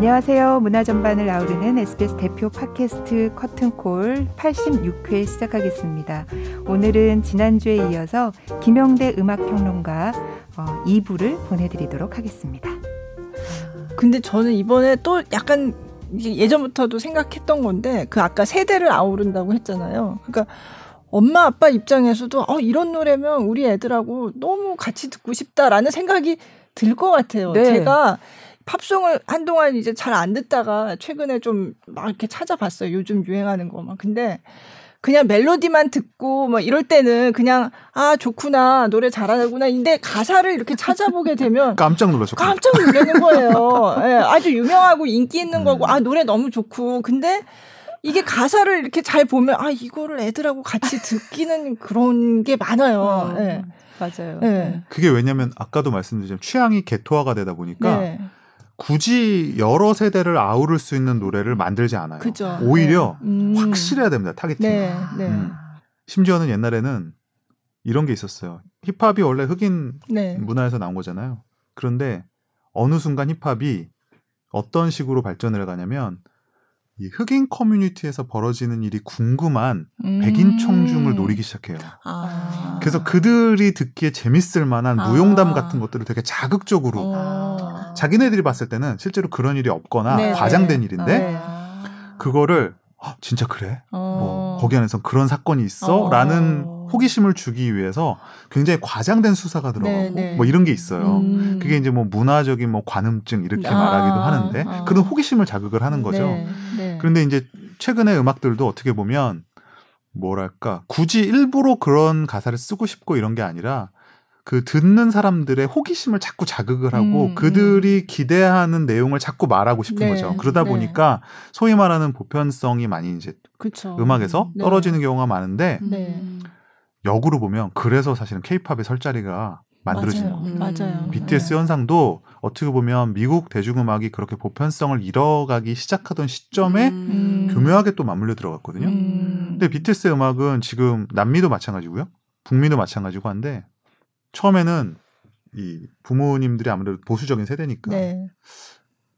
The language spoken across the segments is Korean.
안녕하세요. 문화 전반을 아우르는 SBS 대표 팟캐스트 커튼콜 86회 시작하겠습니다. 오늘은 지난주에 이어서 김영대 음악평론가 어, 2부를 보내드리도록 하겠습니다. 근데 저는 이번에 또 약간 예전부터도 생각했던 건데 그 아까 세대를 아우른다고 했잖아요. 그러니까 엄마 아빠 입장에서도 어 이런 노래면 우리 애들하고 너무 같이 듣고 싶다라는 생각이 들 것 같아요. 네. 제가 팝송을 한동안 이제 잘 안 듣다가 최근에 좀 막 이렇게 찾아봤어요. 요즘 유행하는 거 막. 근데 그냥 멜로디만 듣고 뭐 이럴 때는 그냥 아 좋구나 노래 잘하구나 근데 가사를 이렇게 찾아보게 되면 깜짝 놀라죠. 깜짝 놀라는 거예요. 예, 아주 유명하고 인기 있는 거고 아 노래 너무 좋고 근데 이게 가사를 이렇게 잘 보면 아 이거를 애들하고 같이 듣기는 그런 게 많아요. 어, 예. 맞아요. 예. 그게 왜냐면 아까도 말씀드렸지만 취향이 게토화가 되다 보니까 네. 굳이 여러 세대를 아우를 수 있는 노래를 만들지 않아요. 그죠. 오히려 네. 음. 확실해야 됩니다. targeting. 네, 네. 음. 심지어는 옛날에는 이런 게 있었어요. 힙합이 원래 흑인 네. 문화에서 나온 거잖아요. 그런데 어느 순간 힙합이 어떤 식으로 발전을 해가냐면 이 흑인 커뮤니티에서 벌어지는 일이 궁금한 음. 백인 청중을 노리기 시작해요. 아. 그래서 그들이 듣기에 재밌을 만한 아. 무용담 같은 것들을 되게 자극적으로 아. 자기네들이 봤을 때는 실제로 그런 일이 없거나 네, 과장된 네. 일인데 네. 그거를 아, 진짜 그래? 어. 뭐 거기 안에서 그런 사건이 있어?라는 어. 호기심을 주기 위해서 굉장히 과장된 수사가 들어가고 네네. 네. 뭐 이런 게 있어요. 음. 그게 이제 뭐 문화적인 뭐 관음증 이렇게 아. 말하기도 하는데 아. 그런 호기심을 자극을 하는 거죠. 네. 네. 그런데 이제 최근의 음악들도 어떻게 보면 뭐랄까 굳이 일부러 그런 가사를 쓰고 싶고 이런 게 아니라 그 듣는 사람들의 호기심을 자꾸 자극을 하고 음, 그들이 기대하는 내용을 자꾸 말하고 싶은 네, 거죠. 그러다 네. 보니까 소위 말하는 보편성이 많이 이제 그쵸. 음악에서 네. 떨어지는 경우가 많은데 네. 역으로 보면 그래서 사실은 케이팝의 설 자리가 만들어지는 거예요. 맞아요. BTS 네. 현상도 어떻게 보면 미국 대중음악이 그렇게 보편성을 잃어가기 시작하던 시점에 음. 교묘하게 또 맞물려 들어갔거든요. 음. 근데 BTS의 음악은 지금 남미도 마찬가지고요. 북미도 마찬가지고 한데 처음에는 이 부모님들이 아무래도 보수적인 세대니까 네.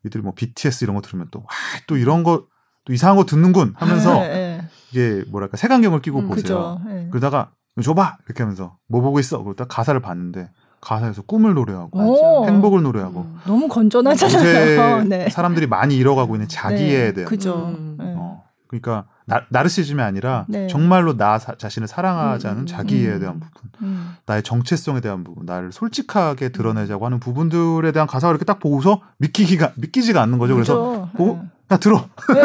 이들이 뭐 BTS 이런 거 들으면 또또 이런 거 또 이상한 거 듣는군 하면서 네, 네. 이게 뭐랄까 색안경을 끼고 음, 보세요. 네. 그러다가 줘봐 이렇게 하면서 뭐 보고 있어 그러다 가사를 봤는데 가사에서 꿈을 노래하고 오. 행복을 노래하고 음. 너무 건전하잖아요. 네. 사람들이 많이 잃어가고 있는 자기에 네. 대한 그죠. 음. 네. 어, 그러니까 나, 나르시즘이 아니라 네. 정말로 나 사, 자신을 사랑하자는 음. 자기에 음. 대한 부분, 음. 나의 정체성에 대한 부분, 나를 솔직하게 드러내자고 하는 부분들에 대한 가사가 이렇게 딱 보고서 믿기기가 믿기지가 않는 거죠. 그래서 보고 네. 야 들어. 네.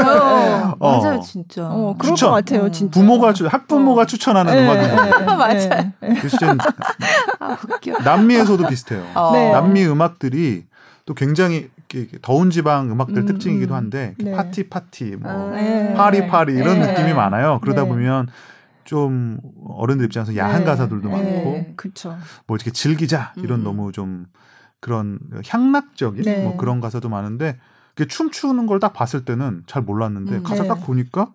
어. 맞아요, 진짜. 어, 그럴 추천. 것 같아요, 진짜. 부모가 학부모가 어. 추천하는 네. 음악인 거예요. 맞아요. 그 아, 남미에서도 비슷해요. 어. 네. 남미 음악들이 또 굉장히 더운 지방 음악들 음, 특징이기도 음. 한데 네. 파티 파티 뭐 아, 네. party party 이런 네. 느낌이 많아요. 그러다 네. 보면 좀 어른들 입장에서 야한 네. 가사들도 많고 그쵸. 뭐 이렇게 즐기자 이런 음. 너무 좀 그런 향락적인 뭐 그런 가사도 많은데 춤추는 걸 딱 봤을 때는 잘 몰랐는데 음, 가사 딱 보니까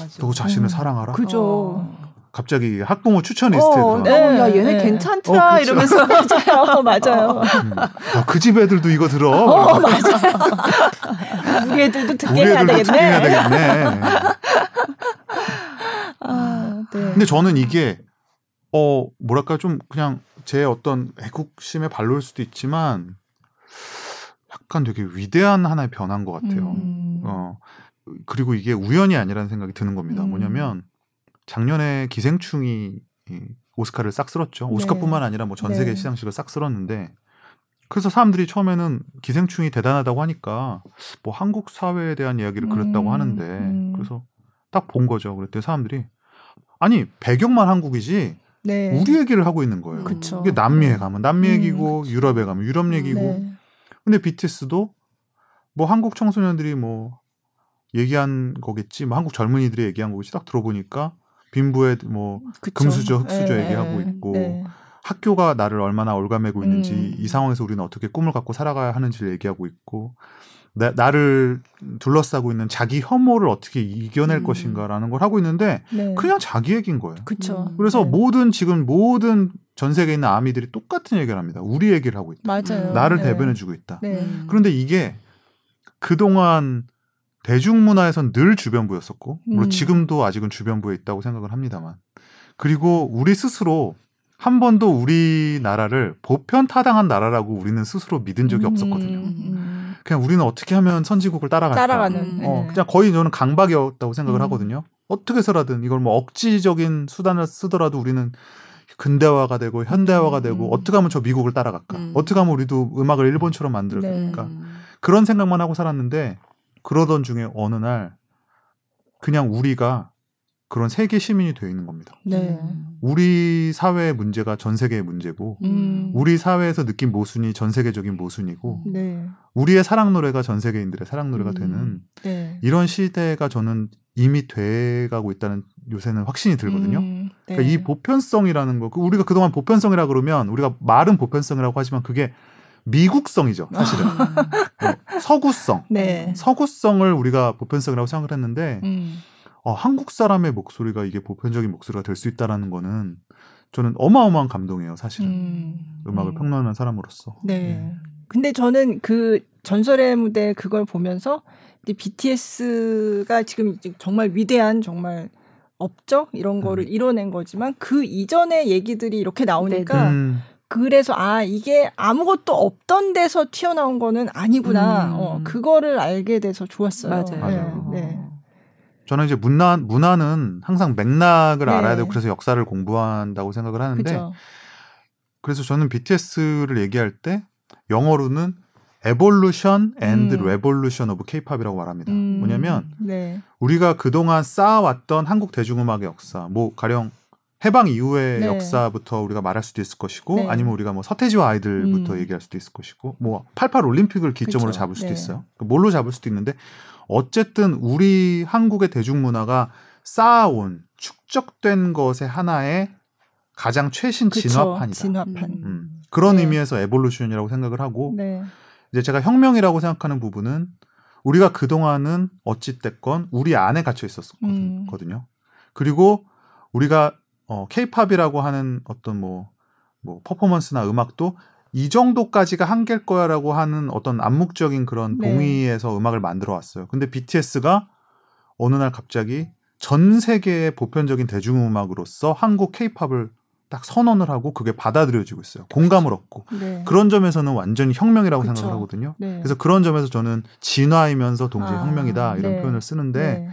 맞아. 너 자신을 음. 사랑하라. 그죠. 어. 갑자기 학부모 추천 리스트에 어, 네. 어, 야 얘네 네. 괜찮더라 어, 이러면서 맞아요, 맞아요. 음. 어, 그집 애들도 이거 들어. 어, 맞아요. 우리 애들도 듣게 해야 되겠네. 듣게 해야 되겠네. 아, 네. 근데 저는 이게 어 뭐랄까 좀 그냥 제 어떤 애국심의 발로일 수도 있지만 약간 되게 위대한 하나의 변화인 것 같아요. 음. 어 그리고 이게 우연이 아니라는 생각이 드는 겁니다. 음. 뭐냐면 작년에 기생충이 오스카를 싹 쓸었죠. 네. 오스카뿐만 아니라 뭐 전 세계 네. 시상식을 싹 쓸었는데 그래서 사람들이 처음에는 기생충이 대단하다고 하니까 뭐 한국 사회에 대한 이야기를 그렸다고 음, 하는데 음. 그래서 딱 본 거죠. 그랬더니 사람들이 아니 배경만 한국이지 네. 우리 얘기를 하고 있는 거예요. 그쵸. 이게 남미에 네. 가면 남미 얘기고 음, 유럽에 가면 유럽 얘기고 네. 근데 BTS도 뭐 한국 청소년들이 뭐 얘기한 거겠지, 뭐 한국 젊은이들이 얘기한 거겠지 딱 들어보니까 빈부의 뭐 그쵸. 금수저, 흑수저 네, 얘기하고 있고 네. 학교가 나를 얼마나 올가매고 있는지 음. 이 상황에서 우리는 어떻게 꿈을 갖고 살아가야 하는지를 얘기하고 있고 나, 나를 둘러싸고 있는 자기 혐오를 어떻게 이겨낼 음. 것인가라는 걸 하고 있는데 네. 그냥 자기 얘기인 거예요. 그쵸. 그래서 네. 모든 지금 모든 전 세계에 있는 아미들이 똑같은 얘기를 합니다. 우리 얘기를 하고 있다. 맞아요. 나를 네. 대변해주고 있다. 네. 그런데 이게 그동안 대중문화에선 늘 주변부였었고 물론 음. 지금도 아직은 주변부에 있다고 생각을 합니다만 그리고 우리 스스로 한 번도 우리나라를 보편 타당한 나라라고 우리는 스스로 믿은 적이 음. 없었거든요. 음. 그냥 우리는 어떻게 하면 선진국을 따라갈까? 따라가는. 어, 네. 그냥 거의 저는 강박이었다고 생각을 음. 하거든요. 어떻게 해서라든 이걸 뭐 억지적인 수단을 쓰더라도 우리는 근대화가 되고 현대화가 되고 음. 어떻게 하면 저 미국을 따라갈까? 음. 어떻게 하면 우리도 음악을 일본처럼 만들까? 네. 그런 생각만 하고 살았는데 그러던 중에 어느 날 그냥 우리가 그런 세계 시민이 되어 있는 겁니다. 네. 우리 사회의 문제가 전 세계의 문제고, 음. 우리 사회에서 느낀 모순이 전 세계적인 모순이고, 네. 우리의 사랑 노래가 전 세계인들의 사랑 노래가 음. 되는 네. 이런 시대가 저는 이미 돼가고 있다는 요새는 확신이 들거든요. 음. 그러니까 이 보편성이라는 거, 그 우리가 그동안 보편성이라 그러면 우리가 말은 보편성이라고 하지만 그게 미국성이죠, 사실은. 아. 어, 서구성. 네. 서구성을 우리가 보편성이라고 생각을 했는데, 음. 어, 한국 사람의 목소리가 이게 보편적인 목소리가 될 수 있다라는 거는 저는 어마어마한 감동이에요, 사실은. 음. 악을 음. 평론하는 사람으로서. 네. 네. 근데 저는 그 전설의 무대 그걸 보면서 이제 BTS가 지금 정말 위대한 정말 업적 이런 거를 음. 이뤄낸 거지만 그 이전의 얘기들이 이렇게 나오니까 음. 그래서 아 이게 아무것도 없던 데서 튀어나온 거는 아니구나. 음. 어, 그거를 알게 돼서 좋았어요. 맞아요. 맞아요. 네. 네. 저는 이제 문화 문화는 항상 맥락을 네. 알아야 되고 그래서 역사를 공부한다고 생각을 하는데 그쵸. 그래서 저는 BTS를 얘기할 때 영어로는 evolution and revolution of K-pop이라고 말합니다. 음. 뭐냐면 네. 우리가 그동안 쌓아왔던 한국 대중음악의 역사, 뭐 가령 해방 이후의 네. 역사부터 우리가 말할 수도 있을 것이고 네. 아니면 우리가 뭐 서태지와 아이들부터 음. 얘기할 수도 있을 것이고 뭐 88 올림픽을 기점으로 그쵸. 잡을 수도 네. 있어요. 그러니까 뭘로 잡을 수도 있는데 어쨌든 우리 한국의 대중문화가 쌓아온 축적된 것의 하나의 가장 최신 그쵸. 진화판이다. 진화판. 음. 그런 네. 의미에서 evolution이라고 생각을 하고 네. 이제 제가 혁명이라고 생각하는 부분은 우리가 그동안은 어찌됐건 우리 안에 갇혀 있었거든요. 음. 그리고 우리가 어, 케이팝이라고 하는 어떤 뭐, 뭐, 퍼포먼스나 음악도 이 정도까지가 한계일 거야라고 하는 어떤 암묵적인 그런 네. 동의에서 음악을 만들어 왔어요. 근데 BTS가 어느 날 갑자기 전 세계의 보편적인 대중음악으로서 한국 케이팝을 딱 선언을 하고 그게 받아들여지고 있어요. 공감을 얻고. 네. 그런 점에서는 완전히 혁명이라고 그쵸. 생각을 하거든요. 네. 그래서 그런 점에서 저는 진화이면서 동시에 아, 혁명이다 이런 네. 표현을 쓰는데 네.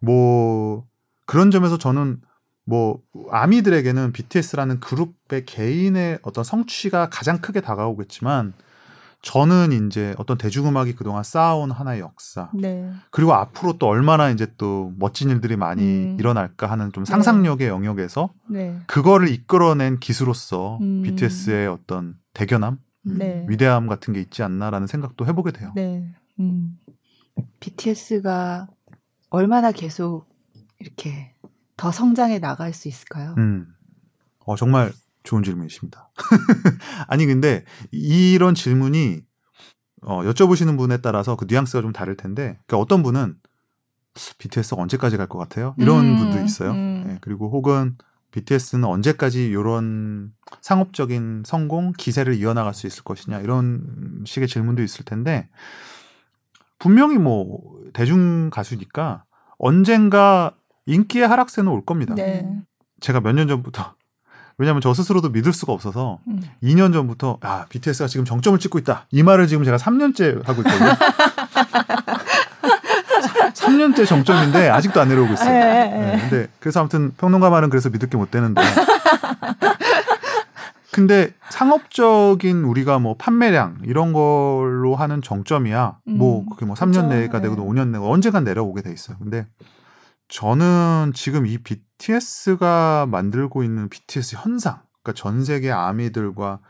뭐 그런 점에서 저는 뭐 아미들에게는 BTS라는 그룹의 개인의 어떤 성취가 가장 크게 다가오겠지만 저는 이제 어떤 대중음악이 그동안 쌓아온 하나의 역사 네. 그리고 앞으로 또 얼마나 이제 또 멋진 일들이 많이 음. 일어날까 하는 좀 상상력의 네. 영역에서 네. 그거를 이끌어낸 기수로서 음. BTS의 어떤 대견함, 네. 위대함 같은 게 있지 않나라는 생각도 해보게 돼요. 네. 음. BTS가 얼마나 계속 이렇게 더 성장해 나갈 수 있을까요? 음. 어, 정말 좋은 질문이십니다. 아니, 근데 이런 질문이 어, 여쭤보시는 분에 따라서 그 뉘앙스가 좀 다를 텐데, 그러니까 어떤 분은 BTS 언제까지 갈 것 같아요? 이런 음, 분도 있어요. 음. 네, 그리고 혹은 BTS는 언제까지 이런 상업적인 성공, 기세를 이어나갈 수 있을 것이냐, 이런 식의 질문도 있을 텐데, 분명히 뭐, 대중 가수니까 언젠가 인기의 하락세는 올 겁니다. 네. 제가 몇 년 전부터 왜냐하면 저 스스로도 믿을 수가 없어서 음. 2년 전부터 아 BTS가 지금 정점을 찍고 있다 이 말을 지금 제가 3년째 하고 있거든요. 3년째 정점인데 아직도 안 내려오고 있어요. 네, 네. 근데 그래서 아무튼 평론가 말은 그래서 믿을 게 못 되는데. 근데 상업적인 우리가 뭐 판매량 이런 걸로 하는 정점이야. 뭐 음, 뭐 그게 뭐 3년 그렇죠. 내가 되고도 네. 5년 내고 언젠간 내려오게 돼 있어요. 근데 저는 지금 이 BTS가 만들고 있는 BTS 현상, 그러니까 전 세계 아미들과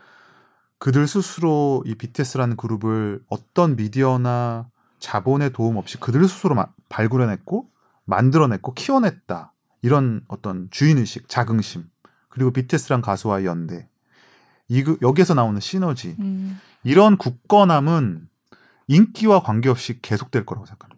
그들 스스로 이 BTS라는 그룹을 어떤 미디어나 자본의 도움 없이 그들 스스로 마, 발굴해냈고 만들어냈고 키워냈다. 이런 어떤 주인의식, 자긍심, 그리고 BTS란 가수와의 연대, 이, 여기에서 나오는 시너지, 음. 이런 굳건함은 인기와 관계없이 계속될 거라고 생각합니다.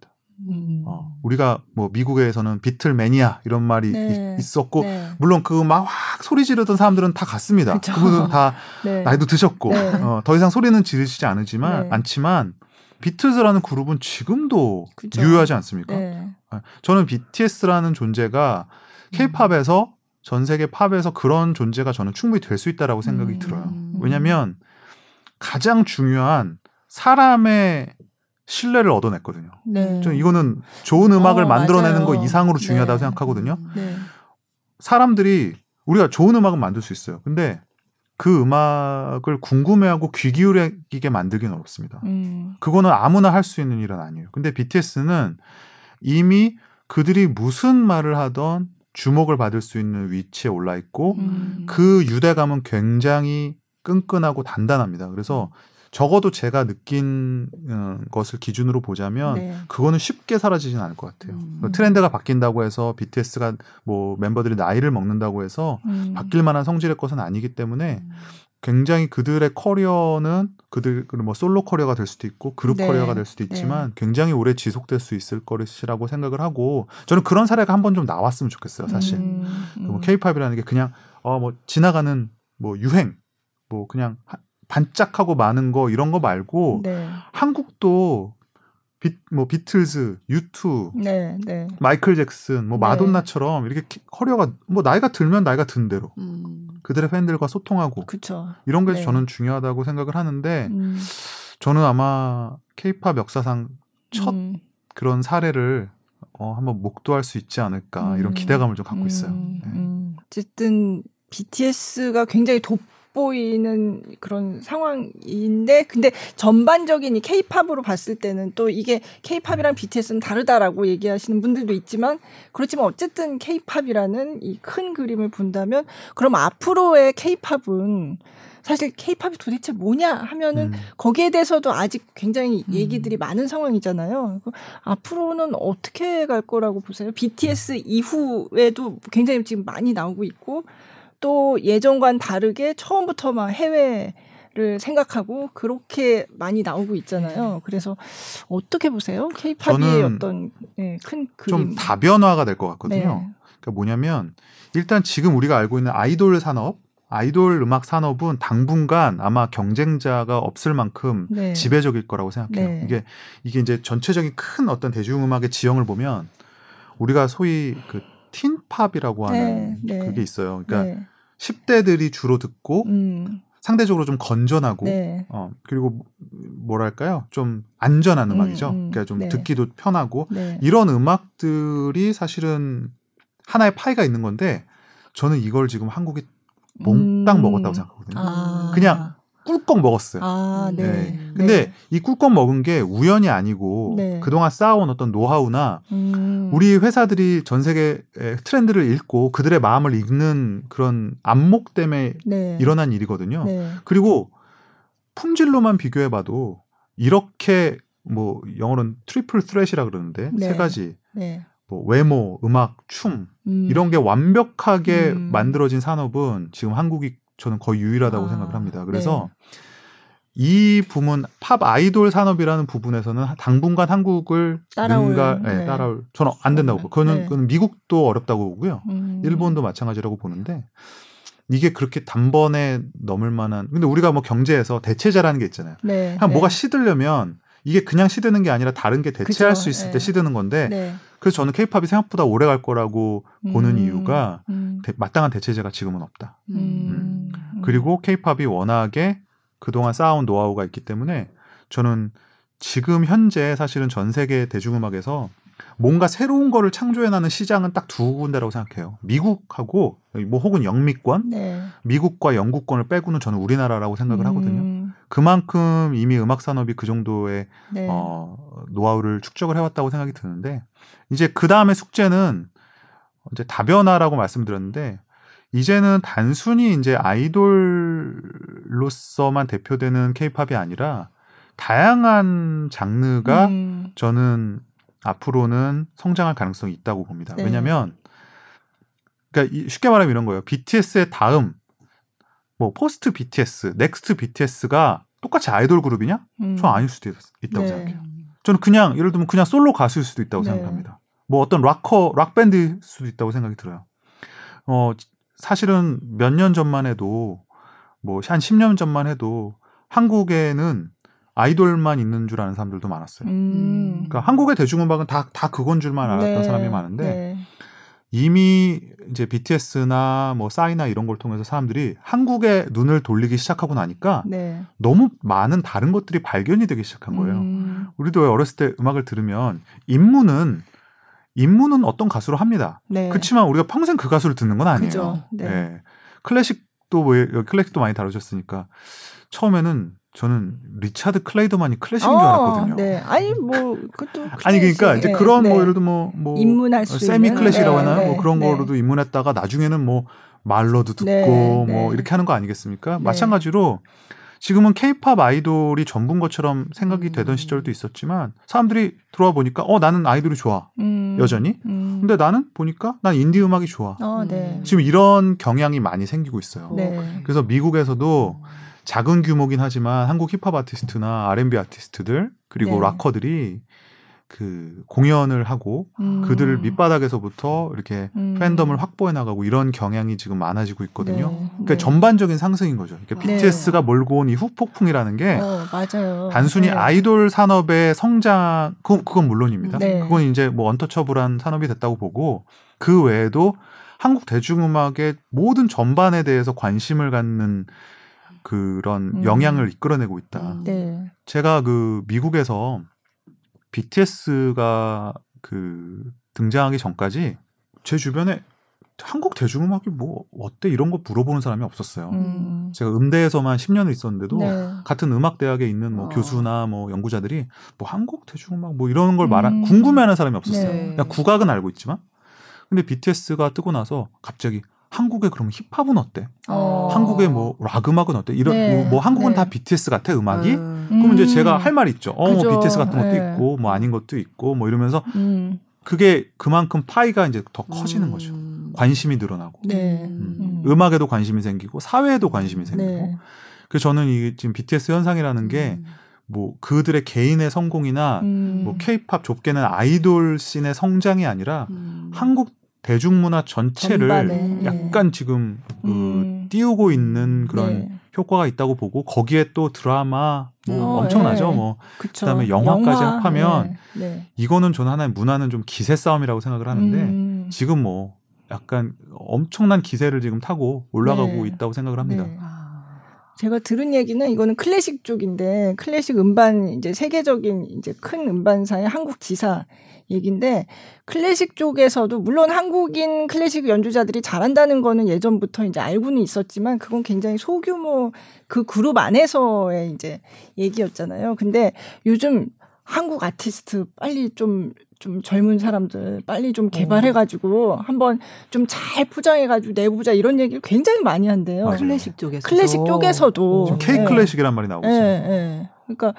음. 어, 우리가 뭐 미국에서는 비틀 매니아 이런 말이 네. 있었고 네. 물론 그 막 확 소리 지르던 사람들은 다 갔습니다. 그쵸. 그분은 다 네. 나이도 드셨고 네. 어, 더 이상 소리는 지르시지 않지만 네. 않지만 비트즈라는 그룹은 지금도 그쵸. 유효하지 않습니까? 네. 아, 저는 BTS라는 존재가 K-팝에서 음. 전 세계 팝에서 그런 존재가 저는 충분히 될 수 있다라고 생각이 음. 들어요. 왜냐하면 가장 중요한 사람의 신뢰를 얻어냈거든요. 네. 저 이거는 좋은 음악을 어, 만들어내는 맞아요. 거 이상으로 중요하다고 네. 생각하거든요. 네. 사람들이 우리가 좋은 음악은 만들 수 있어요. 근데 그 음악을 궁금해하고 귀 기울이게 만들기는 어렵습니다. 음. 그거는 아무나 할 수 있는 일은 아니에요. 근데 BTS는 이미 그들이 무슨 말을 하던 주목을 받을 수 있는 위치에 올라 있고 음. 그 유대감은 굉장히 끈끈하고 단단합니다. 그래서 적어도 제가 느낀 어, 것을 기준으로 보자면 네. 그거는 쉽게 사라지진 않을 것 같아요. 음. 뭐 트렌드가 바뀐다고 해서 BTS가 뭐 멤버들이 나이를 먹는다고 해서 음. 바뀔 만한 성질의 것은 아니기 때문에 음. 굉장히 그들의 커리어는 그들 뭐 솔로 커리어가 될 수도 있고 그룹 네. 커리어가 될 수도 있지만 네. 굉장히 오래 지속될 수 있을 것이라고 생각을 하고 저는 그런 사례가 한 번 좀 나왔으면 좋겠어요 사실 음, 음. 뭐 케이팝이라는 게 그냥 어뭐 지나가는 뭐 유행 뭐 그냥 반짝하고 마는 거 이런 거 말고 네. 한국도 비, 뭐 비틀즈, 유투, 네, 네. 마이클 잭슨, 뭐 네. 마돈나처럼 이렇게 커리어가 뭐 나이가 들면 나이가 든 대로 음. 그들의 팬들과 소통하고 그쵸. 이런 게 네. 저는 중요하다고 생각을 하는데 음. 저는 아마 케이팝 역사상 첫 음. 그런 사례를 어, 한번 목도할 수 있지 않을까 이런 음. 기대감을 좀 갖고 있어요. 음. 네. 음. 어쨌든 BTS가 굉장히 돋 보이는 그런 상황인데 근데 전반적인 이 케이팝으로 봤을 때는 또 이게 케이팝이랑 BTS는 다르다라고 얘기하시는 분들도 있지만 그렇지만 어쨌든 케이팝이라는 이 큰 그림을 본다면 그럼 앞으로의 케이팝은 사실 케이팝이 도대체 뭐냐 하면은 음. 거기에 대해서도 아직 굉장히 음. 얘기들이 음. 많은 상황이잖아요. 앞으로는 어떻게 갈 거라고 보세요? BTS 이후에도 굉장히 지금 많이 나오고 있고 또 예전과는 다르게 처음부터 막 해외 를 생각하고 그렇게 많이 나오고 있잖아요. 그래서 어떻게 보세요? 케이팝의 어떤 네, 큰 그림. 좀 다변화가 될 것 같거든요. 네. 그러니까 뭐냐면 일단 지금 우리가 알고 있는 아이돌 산업 아이돌 음악 산업은 당분간 아마 경쟁자가 없을 만큼 네. 지배적일 거라고 생각해요. 네. 이게 이게 이제 전체적인 큰 어떤 대중음악의 지형을 보면 우리가 소위 그 틴팝이라고 하는 네, 네. 그게 있어요. 그러니까 네. 10대들이 주로 듣고 음. 상대적으로 좀 건전하고 네. 어 그리고 뭐랄까요 좀 안전한 음악이죠. 음, 음. 그러니까 좀 네. 듣기도 편하고 네. 이런 음악들이 사실은 하나의 파이가 있는 건데 저는 이걸 지금 한국이 몽땅 음. 먹었다고 생각하거든요. 아. 그냥 꿀꺽 먹었어요. 아, 네. 네. 근데 네. 이 꿀꺽 먹은 게 우연이 아니고 네. 그동안 쌓아온 어떤 노하우나 음. 우리 회사들이 전 세계 트렌드를 읽고 그들의 마음을 읽는 그런 안목 때문에 네. 일어난 일이거든요. 네. 그리고 품질로만 비교해봐도 이렇게 뭐 영어로는 triple threat이라 그러는데 세 네. 가지 뭐 외모, 음악, 춤 음. 이런 게 완벽하게 음. 만들어진 산업은 지금 한국이 저는 거의 유일하다고 아, 생각을 합니다. 그래서 네. 이 부분 팝 아이돌 산업이라는 부분에서는 당분간 한국을 따라올, 능가 네, 네. 따라올 저는 안 된다고 보고 그거는, 네. 그거는 미국도 어렵다고 보고요. 음. 일본도 마찬가지라고 보는데 이게 그렇게 단번에 넘을 만한 근데 우리가 뭐 경제에서 대체자라는 게 있잖아요. 네, 한 뭐가 네. 시들려면 이게 그냥 시드는 게 아니라 다른 게 대체할 그쵸? 수 있을 때 네. 시드는 건데 그래서 저는 케이팝이 생각보다 오래 갈 거라고 음. 보는 이유가 음. 대, 마땅한 대체제가 지금은 없다. 음. 음. 그리고 케이팝이 워낙에 그동안 쌓아온 노하우가 있기 때문에 저는 지금 현재 사실은 전 세계 대중음악에서 뭔가 새로운 거를 창조해나는 시장은 딱 두 군데라고 생각해요. 미국하고 뭐 혹은 영미권, 네. 미국과 영국권을 빼고는 저는 우리나라라고 생각을 음. 하거든요. 그만큼 이미 음악 산업이 그 정도의 네. 어, 노하우를 축적을 해왔다고 생각이 드는데 이제 그 다음에 숙제는 이제 다변화라고 말씀드렸는데 이제는 단순히 이제 아이돌로서만 대표되는 케이팝이 아니라 다양한 장르가 음. 저는 앞으로는 성장할 가능성이 있다고 봅니다. 네. 왜냐하면 그러니까 쉽게 말하면 이런 거예요. BTS의 다음 뭐 post BTS, next BTS가 똑같이 아이돌 그룹이냐? 음. 저 아닐 수도 있, 다고 네. 생각해요. 저는 그냥 예를 들면 그냥 솔로 가수일 수도 있다고 네. 생각합니다. 뭐 어떤 락커 락 밴드일 수도 있다고 생각이 들어요. 어 사실은 몇 년 전만 해도 뭐 한 10년 전만 해도 한국에는 아이돌만 있는 줄 아는 사람들도 많았어요. 음. 그러니까 한국의 대중음악은 다, 다 그건 줄만 알았던 네. 사람이 많은데 네. 이미 이제 BTS나 뭐 싸이나 이런 걸 통해서 사람들이 한국에 눈을 돌리기 시작하고 나니까 네. 너무 많은 다른 것들이 발견이 되기 시작한 거예요. 음. 우리도 어렸을 때 음악을 들으면 입문은 입문은 어떤 가수로 합니다. 네. 그렇지만 우리가 평생 그 가수를 듣는 건 아니에요. 네. 네. 클래식도 뭐 클래식도 많이 다루셨으니까 처음에는 저는 리차드 클레이더만이 클래식인 어, 줄 알았거든요. 네. 아니 뭐 그것도 아니 그러니까 이제 그런 네. 뭐 예를 들어 뭐, 뭐 입문할 수 세미 클래식이라고 네, 하나 뭐 네, 그런 네. 거로도 입문했다가 나중에는 뭐 말러도 듣고 네, 뭐 이렇게 하는 거 아니겠습니까? 마찬가지로 지금은 케이팝 아이돌이 전부인 것처럼 생각이 음. 되던 시절도 있었지만 사람들이 들어와 보니까 어 나는 아이돌이 좋아 음. 여전히 음. 근데 나는 보니까 난 인디 음악이 좋아 어, 네. 지금 이런 경향이 많이 생기고 있어요 네. 그래서 미국에서도 작은 규모긴 하지만 한국 힙합 아티스트나 R&B 아티스트들 그리고 네. 락커들이 그 공연을 하고 음. 그들을 밑바닥에서부터 이렇게 음. 팬덤을 확보해 나가고 이런 경향이 지금 많아지고 있거든요. 네. 그러니까 네. 전반적인 상승인 거죠. 그러니까 네. BTS가 몰고 온 이 후폭풍이라는 게 어, 맞아요. 단순히 네. 아이돌 산업의 성장 그, 그건 물론입니다. 네. 그건 이제 뭐 언터처블한 산업이 됐다고 보고 그 외에도 한국 대중음악의 모든 전반에 대해서 관심을 갖는 그런 음. 영향을 이끌어내고 있다. 음. 네. 제가 그 미국에서 BTS가 그 등장하기 전까지 제 주변에 한국 대중음악이 뭐 어때 이런 거 물어보는 사람이 없었어요. 음. 제가 음대에서만 10년을 있었는데도 네. 같은 음악 대학에 있는 뭐 어. 교수나 뭐 연구자들이 뭐 한국 대중음악 뭐 이런 걸 말한 음. 궁금해하는 사람이 없었어요. 네. 그냥 국악은 알고 있지만 근데 BTS가 뜨고 나서 갑자기 한국의 그러면 힙합은 어때? 어. 한국의 뭐 락 음악은 어때? 이런 네. 뭐, 뭐, 한국은 네. 다 BTS 같아 음악이? 음. 그러면 이제 제가 할 말이 있죠. 어, 뭐 BTS 같은 것도 네. 있고 뭐 아닌 것도 있고 뭐 이러면서 음. 그게 그만큼 파이가 이제 더 커지는 음. 거죠. 관심이 늘어나고 네. 음. 음. 악에도 관심이 생기고 사회에도 관심이 생기고. 네. 그래서 저는 이 지금 BTS 현상이라는 게 음. 뭐 그들의 개인의 성공이나 음. 뭐 케이팝 좁게는 아이돌 씬의 성장이 아니라 음. 한국 대중문화 전체를 전반에. 약간 지금 그 음. 띄우고 있는 그런 네. 효과가 있다고 보고 거기에 또 드라마 뭐 어, 엄청나죠. 네. 뭐 그쵸. 그다음에 영화까지 영화, 합하면 네. 네. 이거는 저는 하나의 문화는 좀 기세 싸움이라고 생각을 하는데 음. 지금 뭐 약간 엄청난 기세를 지금 타고 올라가고 네. 있다고 생각을 합니다. 네. 제가 들은 얘기는 이거는 클래식 쪽인데 클래식 음반 이제 세계적인 이제 큰 음반사의 한국 지사 얘기인데 클래식 쪽에서도 물론 한국인 클래식 연주자들이 잘한다는 거는 예전부터 이제 알고는 있었지만 그건 굉장히 소규모 그 그룹 안에서의 이제 얘기였잖아요. 근데 요즘 한국 아티스트 빨리 좀, 좀 젊은 사람들 빨리 좀 개발해가지고 어. 한번 좀 잘 포장해가지고 내보자 이런 얘기를 굉장히 많이 한대요. 맞아요. 클래식 쪽에서. 클래식 쪽에서도. K 클래식이란 네. 말이 나오고 있어요. 네, 네. 그러니까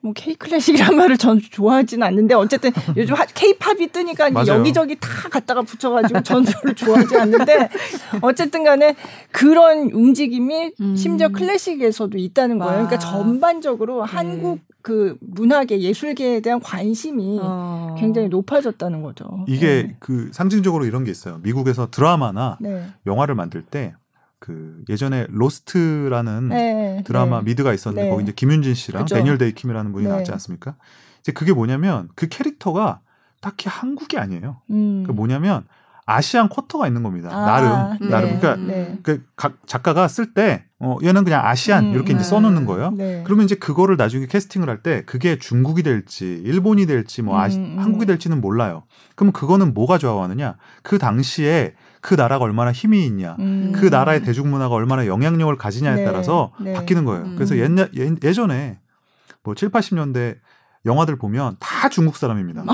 뭐 K 클래식이란 말을 전 좋아하지는 않는데 어쨌든 요즘 K 팝이 뜨니까 여기저기 다 갖다가 붙여가지고 전 별로 좋아하지 않는데 어쨌든간에 그런 움직임이 음. 심지어 클래식에서도 있다는 거예요. 그러니까 전반적으로 네. 한국 그 문학계 예술계에 대한 관심이 어. 굉장히 높아졌다는 거죠. 이게 네. 그 상징적으로 이런 게 있어요. 미국에서 드라마나 네. 영화를 만들 때 그 예전에 로스트라는 네, 드라마 네. 미드가 있었는데 네. 거기 이제 김윤진 씨랑 그죠. 데니얼 데이킴이라는 분이 네. 나왔지 않습니까? 이제 그게 뭐냐면 그 캐릭터가 딱히 한국이 아니에요. 음. 그 뭐냐면 Asian 쿼터가 있는 겁니다. 아, 나름 네. 나름 그러니까 네. 그각 작가가 쓸때 어, 얘는 그냥 Asian 음, 이렇게 이제 써놓는 거예요. 네. 그러면 이제 그거를 나중에 캐스팅을 할 때 그게 중국이 될지 일본이 될지 뭐 아시, 음, 음. 한국이 될지는 몰라요. 그럼 그거는 뭐가 좌우하느냐? 그 당시에 그 나라가 얼마나 힘이 있냐, 음. 그 나라의 대중문화가 얼마나 영향력을 가지냐에 네. 따라서 네. 바뀌는 거예요. 음. 그래서 옛날 예, 예전에 뭐 7, 80년대 영화들 보면 다 중국 사람입니다.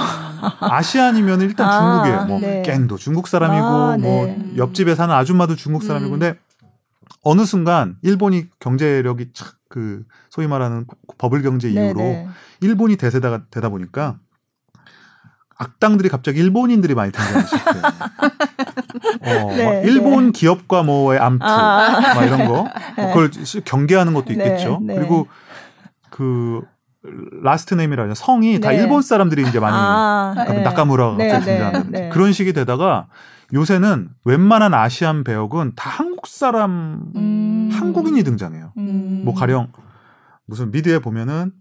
아시안이면 일단 아, 중국이에요. 뭐 네. 갱도 중국 사람이고 아, 뭐 네. 옆집에 사는 아줌마도 중국 사람이고 음. 근데 어느 순간 일본이 경제력이 착그 소위 말하는 버블 경제 네, 이후로 네네. 일본이 대세가 되다 보니까 악당들이 갑자기 일본인들이 많이 등장하기 시작해요. 어, 네, 일본 네. 기업과 뭐의 암투, 아. 막 이런 거. 뭐 그걸 경계하는 것도 네, 있겠죠. 네, 그리고 그 last name이라 성이 다 네. 일본 사람들이 이제 많이 아, 네. 나카무라가 갑자기 등장하는 그런 식이 되다가 요새는 웬만한 Asian 배역은 다 한국 사람 음. 한국인이 등장해요. 음. 뭐 가령 무슨 미드에 보면은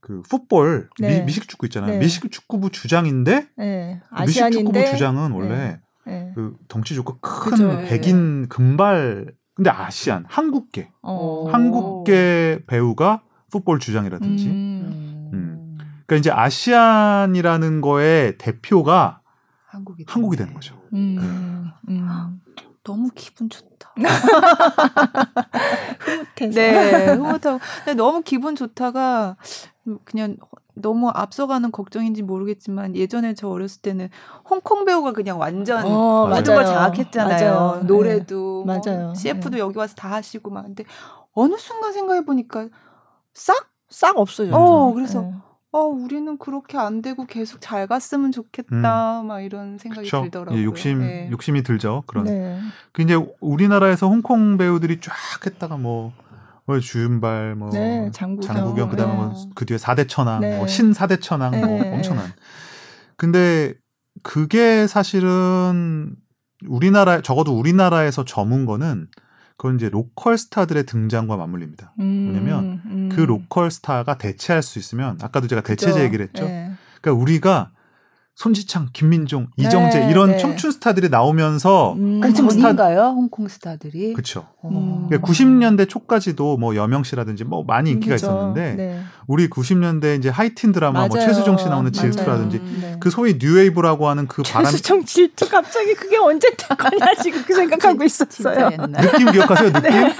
그 풋볼 네. 미, 식축구 있잖아요. 네. 미식 축구부 주장인데 네. 미식 축구부 주장은 원래 네. 그 덩치 좋고 큰 그쵸. 백인 금발 근데 아시안 한국계 어. 한국계 배우가 풋볼 주장이라든지 음. 음. 그러니까 이제 아시안이라는 거의 대표가 한국이, 한국이 되는 거죠. 음. 음. 너무 기분 좋다. 흐뭇해서. 네, 흐뭇하고. 근데 너무 기분 좋다가 그냥 너무 앞서가는 걱정인지 모르겠지만 예전에 저 어렸을 때는 홍콩 배우가 그냥 완전 어, 모든 걸 장악했잖아요. 맞아요. 노래도 네. 맞아요. 뭐 CF도 네. 여기 와서 다 하시고 막 근데 어느 순간 생각해 보니까 싹 싹 없어졌죠. 어, 그래서 네. 어, 우리는 그렇게 안 되고 계속 잘 갔으면 좋겠다. 음. 막 이런 생각이 그쵸? 들더라고요. 예, 욕심, 네. 욕심이 들죠. 그런. 네. 그 이제 우리나라에서 홍콩 배우들이 쫙 했다가 뭐, 뭐 주윤발, 뭐 네, 장국영, 장국영 그다음에 네. 뭐 그 뒤에 사대천왕, 네. 뭐 신사대천왕, 뭐 네. 엄청난. 근데 그게 사실은 우리나라 적어도 우리나라에서 저문 거는 그건 이제 local 스타들의 등장과 맞물립니다. 음, 왜냐면 음. 그 local 스타가 대체할 수 있으면 아까도 제가 대체재 얘기를 했죠. 네. 그러니까 우리가 손지창, 김민종, 네, 이정재 이런 네. 청춘 스타들이 나오면서 음, 홍콩 스타인가요? 홍콩 스타들이 그렇죠. 음. 그러니까 90년대 초까지도 뭐 여명 씨라든지 뭐 많이 인기가 그죠. 있었는데 네. 우리 90년대 이제 하이틴 드라마 뭐 맞아요. 뭐 최수정 씨 나오는 질투라든지 네. 그 소위 뉴웨이브라고 하는 그 바람 최수정 질투 갑자기 그게 언제 됐거냐 지금 그 생각하고 있었어요. 느낌 기억하세요? 느낌? 네.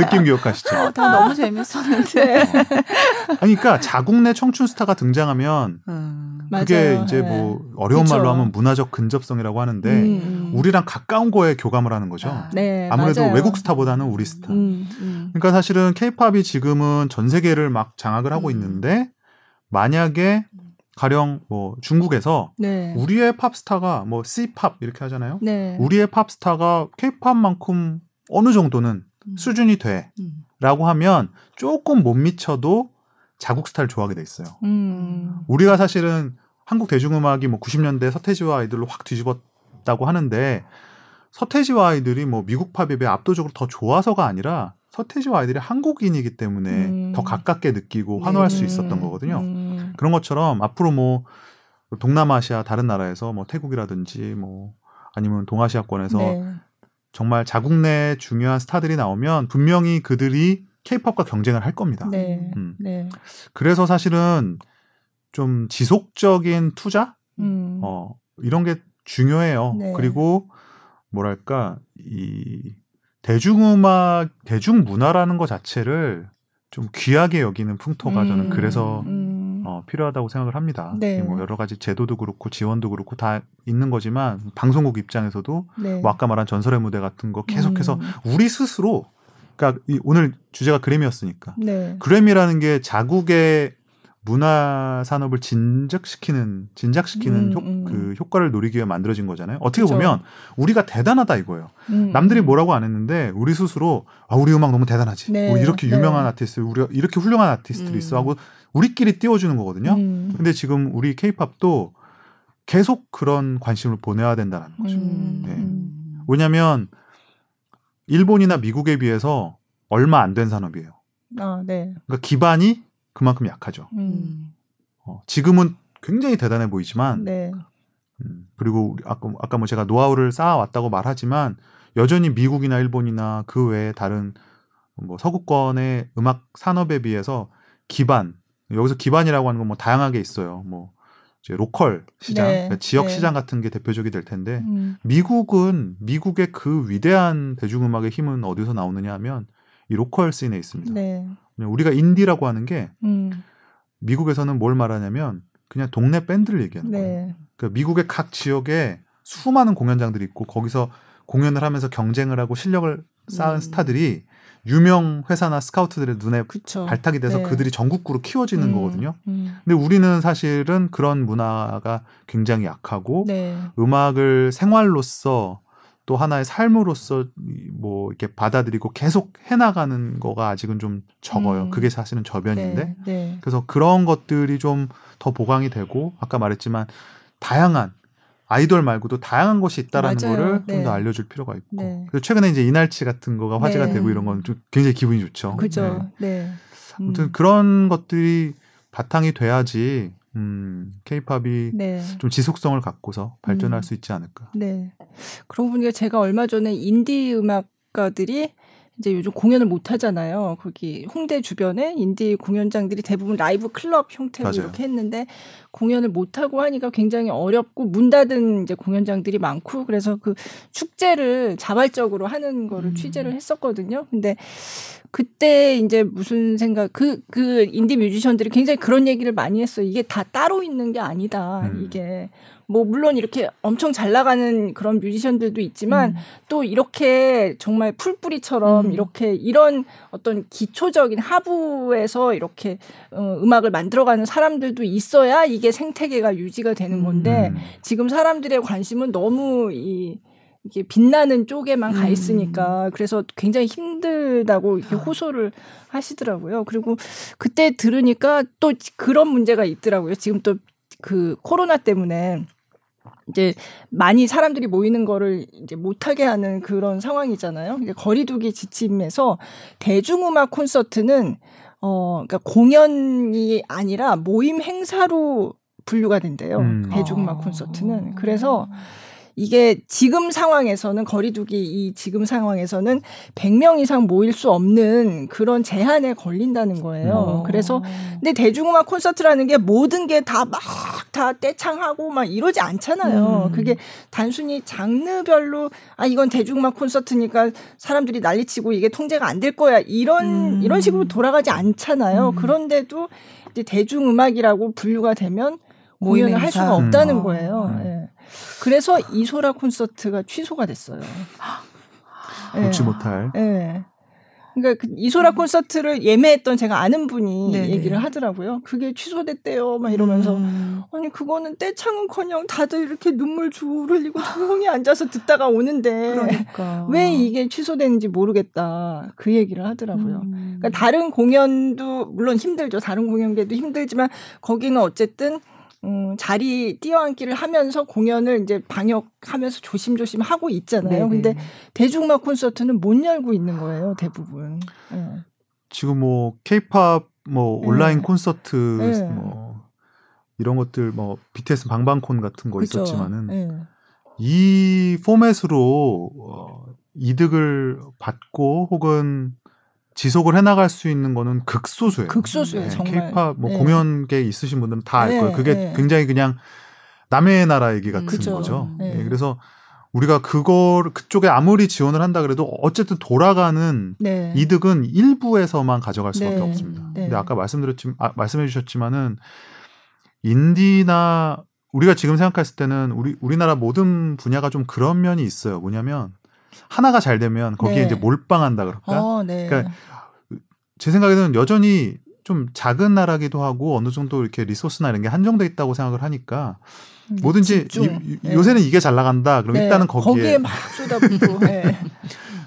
느낌 기억하시죠? 어, 다 너무 재밌었는데. 어. 그러니까 자국 내 청춘 스타가 등장하면 음. 그게 맞아요. 이제 뭐 어려운 그쵸. 말로 하면 문화적 근접성이라고 하는데 음, 음. 우리랑 가까운 거에 교감을 하는 거죠. 아, 네, 무래도. 외국 스타보다는 우리 스타. 음, 음. 그러니까 사실은 케이팝이 지금은 전 세계를 막 장악을 하고 음. 있는데 만약에 가령 뭐 중국에서 네. 우리의 팝스타가 뭐 C팝 이렇게 하잖아요. 네. 우리의 팝스타가 케이팝만큼 어느 정도는 음. 수준이 돼라고 하면 조금 못 미쳐도 자국 스타를 좋아하게 돼 있어요. 우리가 사실은 한국 대중음악이 뭐 90년대 서태지와 아이들로 확 뒤집었다고 하는데 서태지와 아이들이 뭐 미국 팝에 비해 압도적으로 더 좋아서가 아니라 서태지와 아이들이 한국인이기 때문에 음. 더 가깝게 느끼고 환호할 네. 수 있었던 거거든요. 음. 그런 것처럼 앞으로 뭐 동남아시아 다른 나라에서 뭐 태국이라든지 뭐 아니면 동아시아권에서 네. 정말 자국 내 중요한 스타들이 나오면 분명히 그들이 케이팝과 경쟁을 할 겁니다. 네. 음. 네. 그래서 사실은 좀 지속적인 투자 음. 어 이런 게 중요해요. 네. 그리고 뭐랄까 이 대중음악 대중문화라는 것 자체를 좀 귀하게 여기는 풍토가 음. 저는 그래서 음. 어, 필요하다고 생각을 합니다. 네. 뭐 여러 가지 제도도 그렇고 지원도 그렇고 다 있는 거지만 방송국 입장에서도 네. 뭐 아까 말한 전설의 무대 같은 거 계속해서 음. 우리 스스로 그러니까 이 오늘 주제가 그래미였으니까 네. 그래미라는 게 자국의 문화 산업을 진작시키는 진작시키는 음, 효, 음. 그 효과를 노리기 위해 만들어진 거잖아요. 어떻게 그쵸. 보면 우리가 대단하다 이거예요. 음, 남들이 음. 뭐라고 안 했는데 우리 스스로 아 우리 음악 너무 대단하지. 네, 뭐 이렇게 네. 유명한 네. 아티스트, 우리가 이렇게 훌륭한 아티스트들이 있어 하고 우리끼리 띄워주는 거거든요. 음. 근데 지금 우리 케이팝도 계속 그런 관심을 보내야 된다는 거죠. 음, 네. 왜냐하면 일본이나 미국에 비해서 얼마 안 된 산업이에요. 아, 네. 그러니까 기반이 그만큼 약하죠. 음. 어, 지금은 굉장히 대단해 보이지만, 네. 음, 그리고 아까, 아까 뭐 제가 노하우를 쌓아왔다고 말하지만, 여전히 미국이나 일본이나 그 외에 다른 뭐 서구권의 음악 산업에 비해서 기반, 여기서 기반이라고 하는 건 뭐 다양하게 있어요. 뭐, local 시장, 네. 그러니까 지역 네. 시장 같은 게 대표적이 될 텐데, 음. 미국은, 미국의 그 위대한 대중음악의 힘은 어디서 나오느냐 하면, 이 local scene에 있습니다. 네. 우리가 인디라고 하는 게 음. 미국에서는 뭘 말하냐면 그냥 동네 밴드를 얘기하는 네. 거예요. 그러니까 미국의 각 지역에 수많은 공연장들이 있고 거기서 공연을 하면서 경쟁을 하고 실력을 쌓은 음. 스타들이 유명 회사나 스카우트들의 눈에 그쵸. 발탁이 돼서 네. 그들이 전국구로 키워지는 음. 거거든요. 음. 근데 우리는 사실은 그런 문화가 굉장히 약하고 네. 음악을 생활로서 또 하나의 삶으로서 뭐 이렇게 받아들이고 계속 해나가는 거가 아직은 좀 적어요. 음. 그게 사실은 저변인데. 네, 네. 그래서 그런 것들이 좀 더 보강이 되고 아까 말했지만 다양한 아이돌 말고도 다양한 것이 있다라는 맞아요. 거를 네. 좀더 알려줄 필요가 있고. 네. 그래서 최근에 이제 이날치 같은 거가 화제가 네. 되고 이런 건 좀 굉장히 기분이 좋죠. 그죠. 네. 네. 아무튼 음. 그런 것들이 바탕이 돼야지 음, 케이팝이 네. 좀 지속성을 갖고서 발전할 음. 수 있지 않을까. 네. 그러고 보니까 제가 얼마 전에 인디 음악가들이 이제 요즘 공연을 못 하잖아요. 거기 홍대 주변에 인디 공연장들이 대부분 라이브 클럽 형태로 맞아요. 이렇게 했는데 공연을 못 하고 하니까 굉장히 어렵고 문 닫은 이제 공연장들이 많고 그래서 그 축제를 자발적으로 하는 거를 음. 취재를 했었거든요. 근데 그때 이제 무슨 생각 그그 그 인디 뮤지션들이 굉장히 그런 얘기를 많이 했어요. 이게 다 따로 있는 게 아니다. 음. 이게 뭐 물론 이렇게 엄청 잘 나가는 그런 뮤지션들도 있지만 음. 또 이렇게 정말 풀뿌리처럼 음. 이렇게 이런 어떤 기초적인 하부에서 이렇게 어, 음악을 만들어가는 사람들도 있어야 이게 생태계가 유지가 되는 건데 음. 지금 사람들의 관심은 너무 이 이게 빛나는 쪽에만 가 음. 있으니까 그래서 굉장히 힘들다고 이렇게 아. 호소를 하시더라고요. 그리고 그때 들으니까 또 그런 문제가 있더라고요. 지금 또 그 코로나 때문에 이제 많이 사람들이 모이는 거를 이제 못하게 하는 그런 상황이잖아요. 거리두기 지침에서 대중음악 콘서트는 어 그러니까 공연이 아니라 모임 행사로 분류가 된대요. 음. 대중음악 콘서트는. 그래서 이게 지금 상황에서는 거리두기 이 지금 상황에서는 100명 이상 모일 수 없는 그런 제한에 걸린다는 거예요. 어. 그래서 근데 대중음악 콘서트라는 게 모든 게 다막다 떼창하고 막 이러지 않잖아요. 음. 그게 단순히 장르별로 아 이건 대중음악 콘서트니까 사람들이 난리치고 이게 통제가 안 될 거야 이런 음. 이런 식으로 돌아가지 않잖아요. 음. 그런데도 이제 대중음악이라고 분류가 되면 공연을 할 수가 없다는 음. 거예요. 네. 그래서 이소라 콘서트가 취소가 됐어요. 놓지 네. 못할. 네. 그러니까 그 이소라 음. 콘서트를 예매했던 제가 아는 분이 네네. 얘기를 하더라고요. 그게 취소됐대요. 막 이러면서 음. 아니 그거는 떼창은커녕 다들 이렇게 눈물 줄 흘리고 조용히 앉아서 듣다가 오는데 그러니까. 왜 이게 취소됐는지 모르겠다. 그 얘기를 하더라고요. 음. 그러니까 다른 공연도 물론 힘들죠. 다른 공연계도 힘들지만 거기는 어쨌든 음, 자리 뛰어앉기를 하면서 공연을 이제 방역하면서 조심조심 하고 있잖아요. 네네. 근데 대중음악 콘서트는 못 열고 있는 거예요, 대부분. 네. 지금 뭐 케이팝 뭐 네. 온라인 콘서트 네. 뭐 이런 것들 뭐 BTS 방방콘 같은 거 그쵸? 있었지만은 네. 이 포맷으로 어, 이득을 받고 혹은 지속을 해나갈 수 있는 거는 극소수예요. 극소수예요, 네, 정말. 케이팝 뭐 네. 공연계 있으신 분들은 다알 네, 거예요. 그게 네. 굉장히 그냥 남의 나라 얘기 같은 음, 거죠. 네. 네. 그래서 우리가 그걸 그쪽에 아무리 지원을 한다 그래도 어쨌든 돌아가는 네. 이득은 일부에서만 가져갈 수밖에 없습니다. 근데 아까 말씀드렸지만 아, 말씀해 주셨지만은 인디나 우리가 지금 생각했을 때는 우리 우리나라 모든 분야가 좀 그런 면이 있어요. 뭐냐면 하나가 잘 되면 거기에 네. 이제 몰빵한다 그럴까? 어, 네. 그러니까 제 생각에는 여전히 좀 작은 나라기도 하고 어느 정도 이렇게 리소스나 이런 게 한정돼 있다고 생각을 하니까 음, 뭐든지 이, 네. 요새는 이게 잘 나간다. 그럼 네. 일단은 거기에, 거기에 막 쏟아붓고. 네.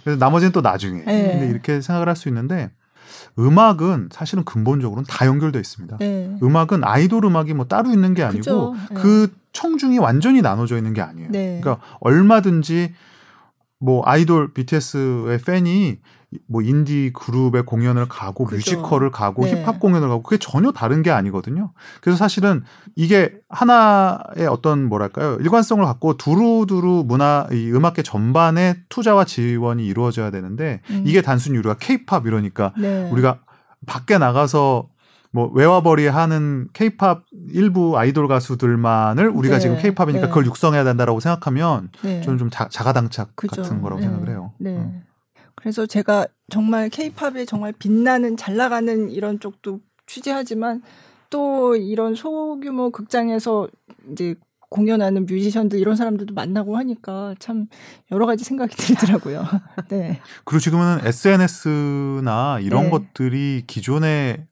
그래서 나머지는 또 나중에. 네. 근데 이렇게 생각을 할 수 있는데 음악은 사실은 근본적으로는 다 연결돼 있습니다. 네. 음악은 아이돌 음악이 뭐 따로 있는 게 아니고 그 청중이 완전히 나눠져 있는 게 아니에요. 그러니까 얼마든지 뭐 아이돌 BTS의 팬이 뭐 인디 그룹의 공연을 가고 그죠. 뮤지컬을 가고 네. 힙합 공연을 가고 그게 전혀 다른 게 아니거든요. 그래서 사실은 이게 하나의 어떤 뭐랄까요 일관성을 갖고 두루두루 문화 이 음악계 전반의 투자와 지원이 이루어져야 되는데 음. 이게 단순히 우리가 케이팝 이러니까 네. 우리가 밖에 나가서 뭐 외화벌이 하는 케이팝 일부 아이돌 가수들만을 우리가 네. 지금 케이팝이니까 네. 그걸 육성해야 된다라고 생각하면 네. 저는 좀 자, 가당착 같은 거라고 네. 생각을 해요. 네. 음. 그래서 제가 정말 케이팝에 정말 빛나는 잘 나가는 이런 쪽도 취재하지만 또 이런 소규모 극장에서 이제 공연하는 뮤지션들 이런 사람들도 만나고 하니까 참 여러 가지 생각이 들더라고요. 네. 그리고 지금은 SNS나 이런 네. 것들이 기존에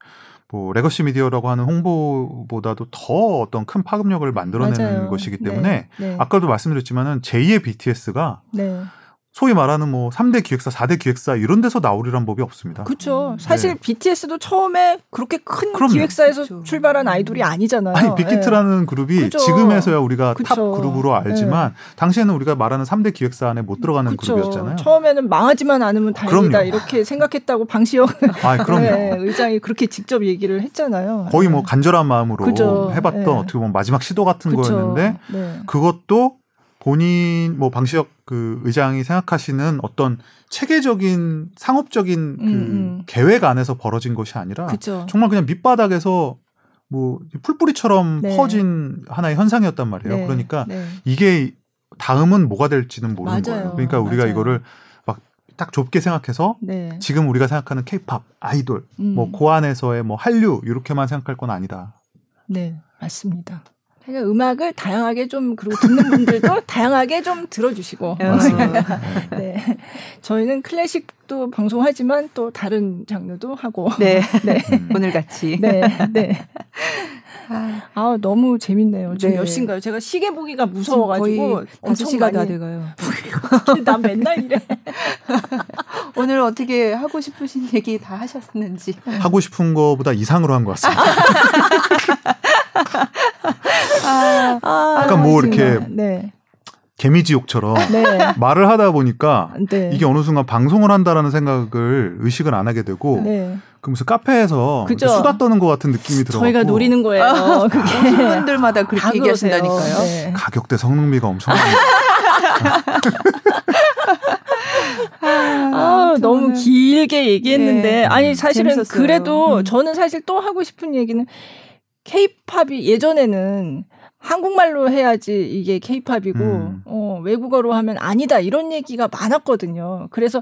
뭐 legacy 미디어라고 하는 홍보보다도 더 어떤 큰 파급력을 만들어내는 맞아요. 것이기 때문에 네, 네. 아까도 말씀드렸지만은 제2의 BTS가 네. 소위 말하는 뭐 3대 기획사, 4대 기획사 이런 데서 나오리란 법이 없습니다. 그렇죠. 음. 사실 네. BTS도 처음에 그렇게 큰 그럼요. 기획사에서 그쵸. 출발한 아이돌이 아니잖아요. 아니, 빅히트라는 네. 그룹이 그쵸. 지금에서야 우리가 그쵸. 탑 그룹으로 알지만 네. 당시에는 우리가 말하는 3대 기획사 안에 못 들어가는 그룹이었잖아요. 처음에는 망하지만 않으면 다행이다 그럼요. 이렇게 생각했다고 방시혁 아, 네, 의장이 그렇게 직접 얘기를 했잖아요. 거의 뭐 네. 간절한 마음으로 해봤던 네. 어떻게 보면 마지막 시도 같은 거였는데 그것도 본인 뭐 방시혁 그 의장이 생각하시는 어떤 체계적인 상업적인 그 음, 음. 계획 안에서 벌어진 것이 아니라 그쵸. 정말 그냥 밑바닥에서 뭐 풀뿌리처럼 네. 퍼진 하나의 현상이었단 말이에요. 네. 그러니까 네. 이게 다음은 뭐가 될지는 모르는 맞아요. 거예요. 그러니까 우리가 맞아요. 이거를 막 딱 좁게 생각해서 네. 지금 우리가 생각하는 케이팝 아이돌 음. 뭐그 안에서의 뭐 한류 이렇게만 생각할 건 아니다. 네, 맞습니다. 그러니까 음악을 다양하게 좀 그리고 듣는 분들도 다양하게 좀 들어주시고 네. 저희는 클래식도 방송하지만 또 다른 장르도 하고 네, 네. 음. 오늘 같이 네, 네. 아 너무 재밌네요. 지금 네. 몇 시인가요? 제가 시계 보기가 무서워가지고 다섯 시가 다 돼가요. 난 맨날 이래. 오늘 어떻게 하고 싶으신 얘기 다 하셨는지 하고 싶은 거보다 이상으로 한 것 같습니다. 아, 아, 약간 뭐 이렇게 네. 개미지옥처럼 네. 말을 하다 보니까 네. 이게 어느 순간 방송을 한다라는 생각을 의식을 안 하게 되고 네. 그 무슨 카페에서 수다 떠는 것 같은 느낌이 들어요. 저희가 노리는 거예요. 아, 그게 분들마다 그렇게 얘기하신다니까요. 네. 가격대 성능비가 엄청. 아, 아 너무 길게 얘기했는데 네. 아니 사실은 재밌었어요. 그래도 음. 저는 사실 또 하고 싶은 얘기는 케이팝이 예전에는 한국말로 해야지 이게 케이팝이고 음. 어, 외국어로 하면 아니다 이런 얘기가 많았거든요. 그래서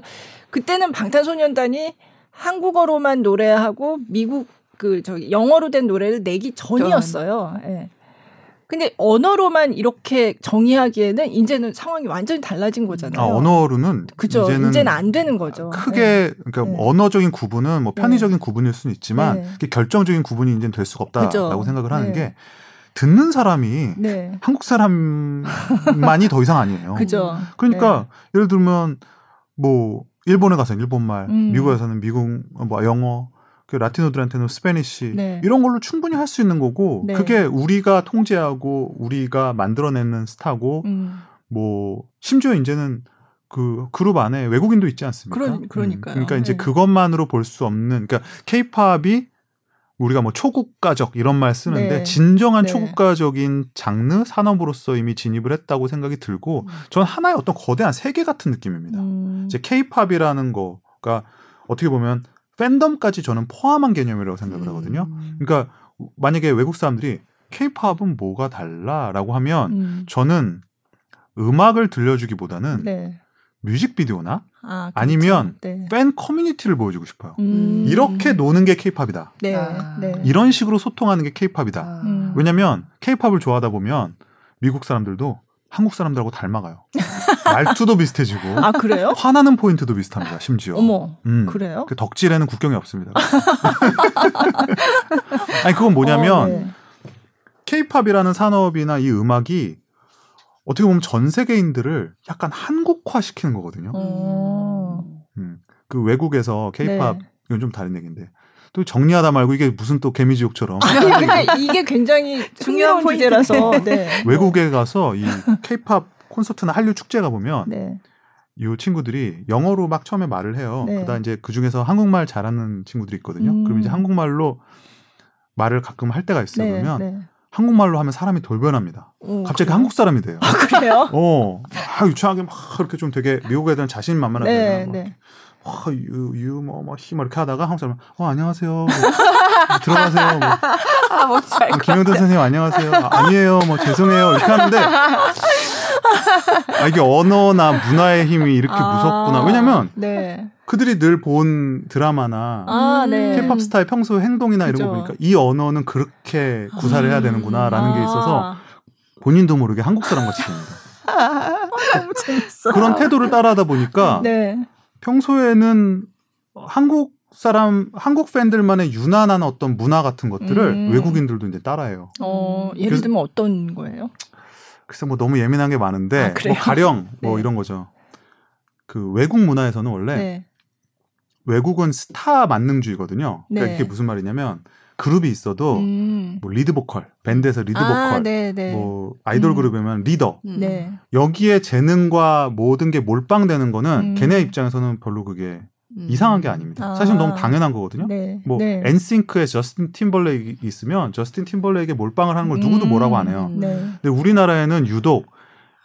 그때는 방탄소년단이 한국어로만 노래하고 미국 그 저기 영어로 된 노래를 내기 전이었어요. 예. 네. 근데 언어로만 이렇게 정의하기에는 이제는 상황이 완전히 달라진 거잖아요. 아, 언어로는 그죠. 이제는, 이제는 안 되는 거죠. 크게 네. 그러니까 네. 언어적인 구분은 뭐 편의적인 네. 구분일 수는 있지만 네. 결정적인 구분이 이제는 될 수가 없다라고 그죠. 생각을 하는 네. 게 듣는 사람이 네. 한국 사람만이 더 이상 아니에요. 그죠. 그러니까 예를 들면 뭐 일본에 가서 일본말, 음. 미국에서는 미국 뭐 영어, 그 Latino들한테는 Spanish 네. 이런 걸로 충분히 할 수 있는 거고 네. 그게 우리가 통제하고 우리가 만들어내는 스타고 음. 뭐 심지어 이제는 그 그룹 안에 외국인도 있지 않습니까? 그러, 그러니까요. 음. 그러니까 이제 네. 그것만으로 볼 수 없는 그러니까 케이팝이 우리가 뭐 초국가적 이런 말 쓰는데 네. 진정한 네. 초국가적인 장르 산업으로서 이미 진입을 했다고 생각이 들고 음. 전 하나의 어떤 거대한 세계 같은 느낌입니다. 음. 이제 케이팝이라는 거가 어떻게 보면 팬덤까지 저는 포함한 개념이라고 생각을 하거든요. 음. 그러니까 만약에 외국 사람들이 케이팝은 뭐가 달라라고 하면 음. 저는 음악을 들려주기보다는 네. 뮤직비디오나 아, 그렇죠. 니면 네. 팬 커뮤니티를 보여주고 싶어요. 음. 이렇게 노는 게 케이팝이다. 네. 아. 네. 이런 식으로 소통하는 게 케이팝이다. 아. 왜냐면 케이팝을 좋아하다 보면 미국 사람들도 한국 사람들하고 닮아가요. 말투도 비슷해지고. 아 그래요? 화나는 포인트도 비슷합니다. 심지어. 어머. 음, 그래요? 그 덕질에는 국경이 없습니다. 아니 그건 뭐냐면 어, 네. 케이팝이라는 산업이나 이 음악이 어떻게 보면 전 세계인들을 약간 한국화 시키는 거거든요. 어. 음, 그 외국에서 케이팝 네. 이건 좀 다른 얘기인데 또 정리하다 말고 이게 무슨 또 개미지옥처럼. 아니, 이게 굉장히 중요한 포인트라서. 네. 외국에 가서 이 케이팝 콘서트나 한류 축제 가 보면 네. 이 친구들이 영어로 막 처음에 말을 해요. 네. 그다 이제 그 중에서 한국말 잘하는 친구들이 있거든요. 음. 그럼 이제 한국말로 말을 가끔 할 때가 있어요. 네, 그러면 네. 한국말로 하면 사람이 돌변합니다. 오, 갑자기 그래요? 한국 사람이 돼요. 아, 그래요? 어, 아, 유치하게 막 이렇게 좀 되게 미국 애들은 자신만만하게 네, 네. 와, 유, 유, 뭐, 뭐, 히, 뭐, 이렇게 하다가 한국 사람, 어, 안녕하세요. 뭐, 들어가세요. 뭐. 아, 뭔지 알 어, 김영도 선생님, 안녕하세요. 아, 니에요 뭐, 죄송해요. 이렇게 하는데, 아, 이게 언어나 문화의 힘이 이렇게 아, 무섭구나. 왜냐면, 네. 그들이 늘 본 드라마나, 아, 네. 힙합 스타의 평소 행동이나 그죠. 이런 거 보니까, 이 언어는 그렇게 구사를 해야 되는구나라는 게 있어서, 아. 본인도 모르게 한국 사람 같이 됩니다. 아, 너무 재밌어. 그런 태도를 따라하다 보니까, 네. 평소에는 한국 사람 한국 팬들만의 유난한 어떤 문화 같은 것들을 음. 외국인들도 이제 따라해요. 어, 예를 들면 어떤 거예요? 글쎄 뭐 너무 예민한 게 많은데 아, 뭐 가령 뭐 네. 이런 거죠. 그 외국 문화에서는 원래 네. 외국은 스타 만능주의거든요. 그러니까 네. 이게 무슨 말이냐면 그룹이 있어도 음. 뭐 리드 보컬, 밴드에서 리드 아, 보컬, 네, 네. 뭐 아이돌 음. 그룹이면 리더. 음. 네. 여기에 재능과 모든 게 몰빵되는 거는 음. 걔네 입장에서는 별로 그게 음. 이상한 게 아닙니다. 아. 사실 너무 당연한 거거든요. 네. 뭐 네. 엔싱크에 저스틴 팀벌레이크 있으면 저스틴 팀벌레이크에 몰빵을 하는 걸 누구도 뭐라고 안 해요. 네. 근데 우리나라에는 유독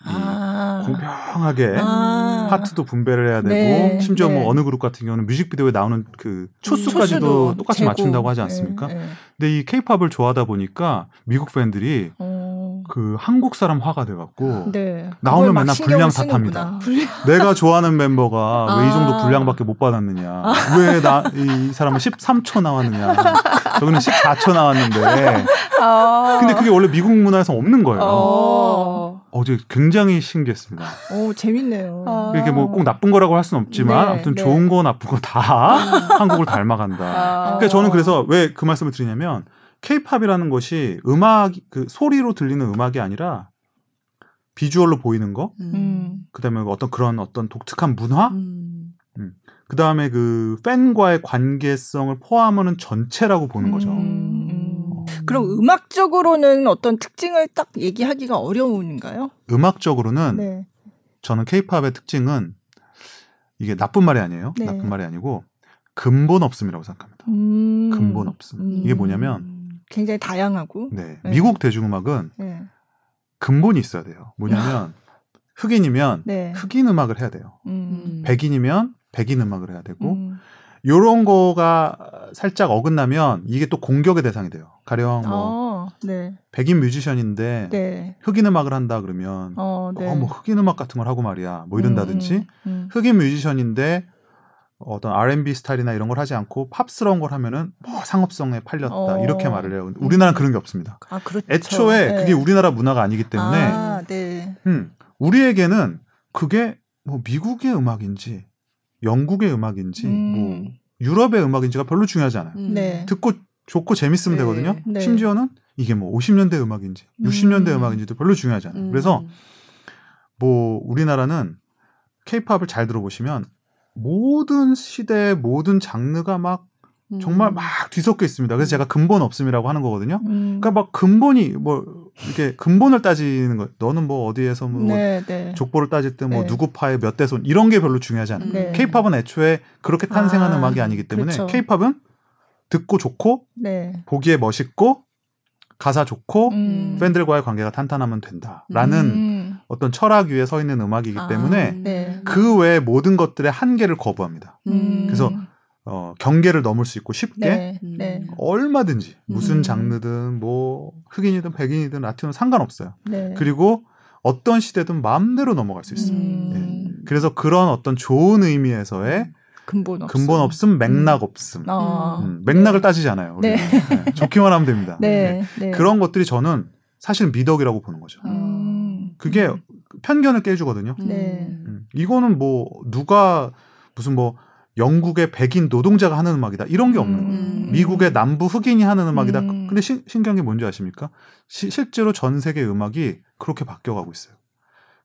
아. 공평하게 아. 파트도 분배를 해야 되고 네. 심지어 뭐 네. 뭐 어느 그룹 같은 경우는 뮤직비디오에 나오는 그 초수까지도 음, 똑같이 재고. 맞춘다고 하지 않습니까? 네. 네. 근데 이 케이팝을 좋아하다 보니까 미국 팬들이 어. 그 한국 사람 화가 돼갖고 네. 나오면 맨날 분량 탓합니다. 내가 좋아하는 멤버가 아. 왜이 정도 분량밖에 못 받았느냐? 아. 왜나 이 사람은 13초 나왔느냐? 저기는 14초 나왔는데. 아. 근데 그게 원래 미국 문화에서 없는 거예요. 어. 어제 굉장히 신기했습니다. 오, 재밌네요. 아. 이렇게 뭐 꼭 나쁜 거라고 할 수는 없지만 네, 아무튼 네. 좋은 거 나쁜 거 다 한국을 닮아간다. 아. 그러니까 저는 그래서 왜 그 말씀을 드리냐면 케이팝이라는 것이 음악 그 소리로 들리는 음악이 아니라 비주얼로 보이는 거, 음. 그다음에 어떤 그런 어떤 독특한 문화, 음. 음. 그다음에 그 팬과의 관계성을 포함하는 전체라고 보는 거죠. 음. 그럼 음악적으로는 어떤 특징을 딱 얘기하기가 어려운가요? 음악적으로는 네. 저는 케이팝의 특징은 이게 나쁜 말이 아니에요. 네. 나쁜 말이 아니고 근본 없음이라고 생각합니다. 음. 근본 없음. 이게 뭐냐면 굉장히 다양하고. 네. 네. 미국 대중음악은 네. 근본이 있어야 돼요. 뭐냐면 흑인이면 네. 흑인 음악을 해야 돼요. 음. 백인이면 백인 음악을 해야 되고 음. 요런 거가 살짝 어긋나면 이게 또 공격의 대상이 돼요. 가령 뭐 어, 네. 백인 뮤지션인데 네. 흑인 음악을 한다 그러면 어, 네. 어, 뭐 흑인 음악 같은 걸 하고 말이야. 뭐 이런다든지 음, 음, 음. 흑인 뮤지션인데 어떤 R&B 스타일이나 이런 걸 하지 않고 팝스러운 걸 하면은 뭐 상업성에 팔렸다 어. 이렇게 말을 해요. 우리나라는 그런 게 없습니다. 아, 그렇죠. 애초에 네. 그게 우리나라 문화가 아니기 때문에 아, 네. 음, 우리에게는 그게 뭐 미국의 음악인지 영국의 음악인지 음. 뭐 유럽의 음악인지가 별로 중요하지 않아요. 음. 네. 듣고 좋고 재밌으면 네. 되거든요. 네. 심지어는 이게 뭐 50년대 음악인지 60년대 음. 음악인지도 별로 중요하지 않아요. 음. 그래서 뭐 우리나라는 케이팝을 잘 들어보시면 모든 시대 모든 장르가 막 음. 정말 막 뒤섞여 있습니다. 그래서 제가 근본 없음이라고 하는 거거든요. 음. 그러니까 막 근본이 뭐 이렇게 근본을 따지는 거. 너는 뭐 어디에서 뭐 네, 네. 족보를 따질 때뭐 네. 누구 파의 몇 대손 이런 게 별로 중요하지 않아요. 네. 케이팝은 애초에 그렇게 탄생한 아, 음악이 아니기 때문에 그렇죠. 케이팝은 듣고 좋고 네. 보기에 멋있고 가사 좋고 음. 팬들과의 관계가 탄탄하면 된다라는 음. 어떤 철학 위에 서 있는 음악이기 아, 때문에 네. 그 외의 모든 것들의 한계를 거부합니다. 음. 그래서 어, 경계를 넘을 수 있고 쉽게 네, 네. 얼마든지 무슨 음. 장르든 뭐 흑인이든 백인이든 라틴은 상관없어요. 네. 그리고 어떤 시대든 마음대로 넘어갈 수 있어요. 음. 예. 그래서 그런 어떤 좋은 의미에서의 근본 없음, 근본 없음 맥락 없음. 아. 음, 맥락을 따지잖아요. 네. 네. 좋기만 하면 됩니다. 네. 네. 그런 것들이 저는 사실 미덕이라고 보는 거죠. 음. 그게 편견을 깨주거든요. 네. 음. 이거는 뭐 누가 무슨 뭐 영국의 백인 노동자가 하는 음악이다 이런 게 없는 거예요. 음. 미국의 남부 흑인이 하는 음악이다. 음. 근데 시, 신기한 게 뭔지 아십니까? 시, 실제로 전 세계 음악이 그렇게 바뀌어가고 있어요.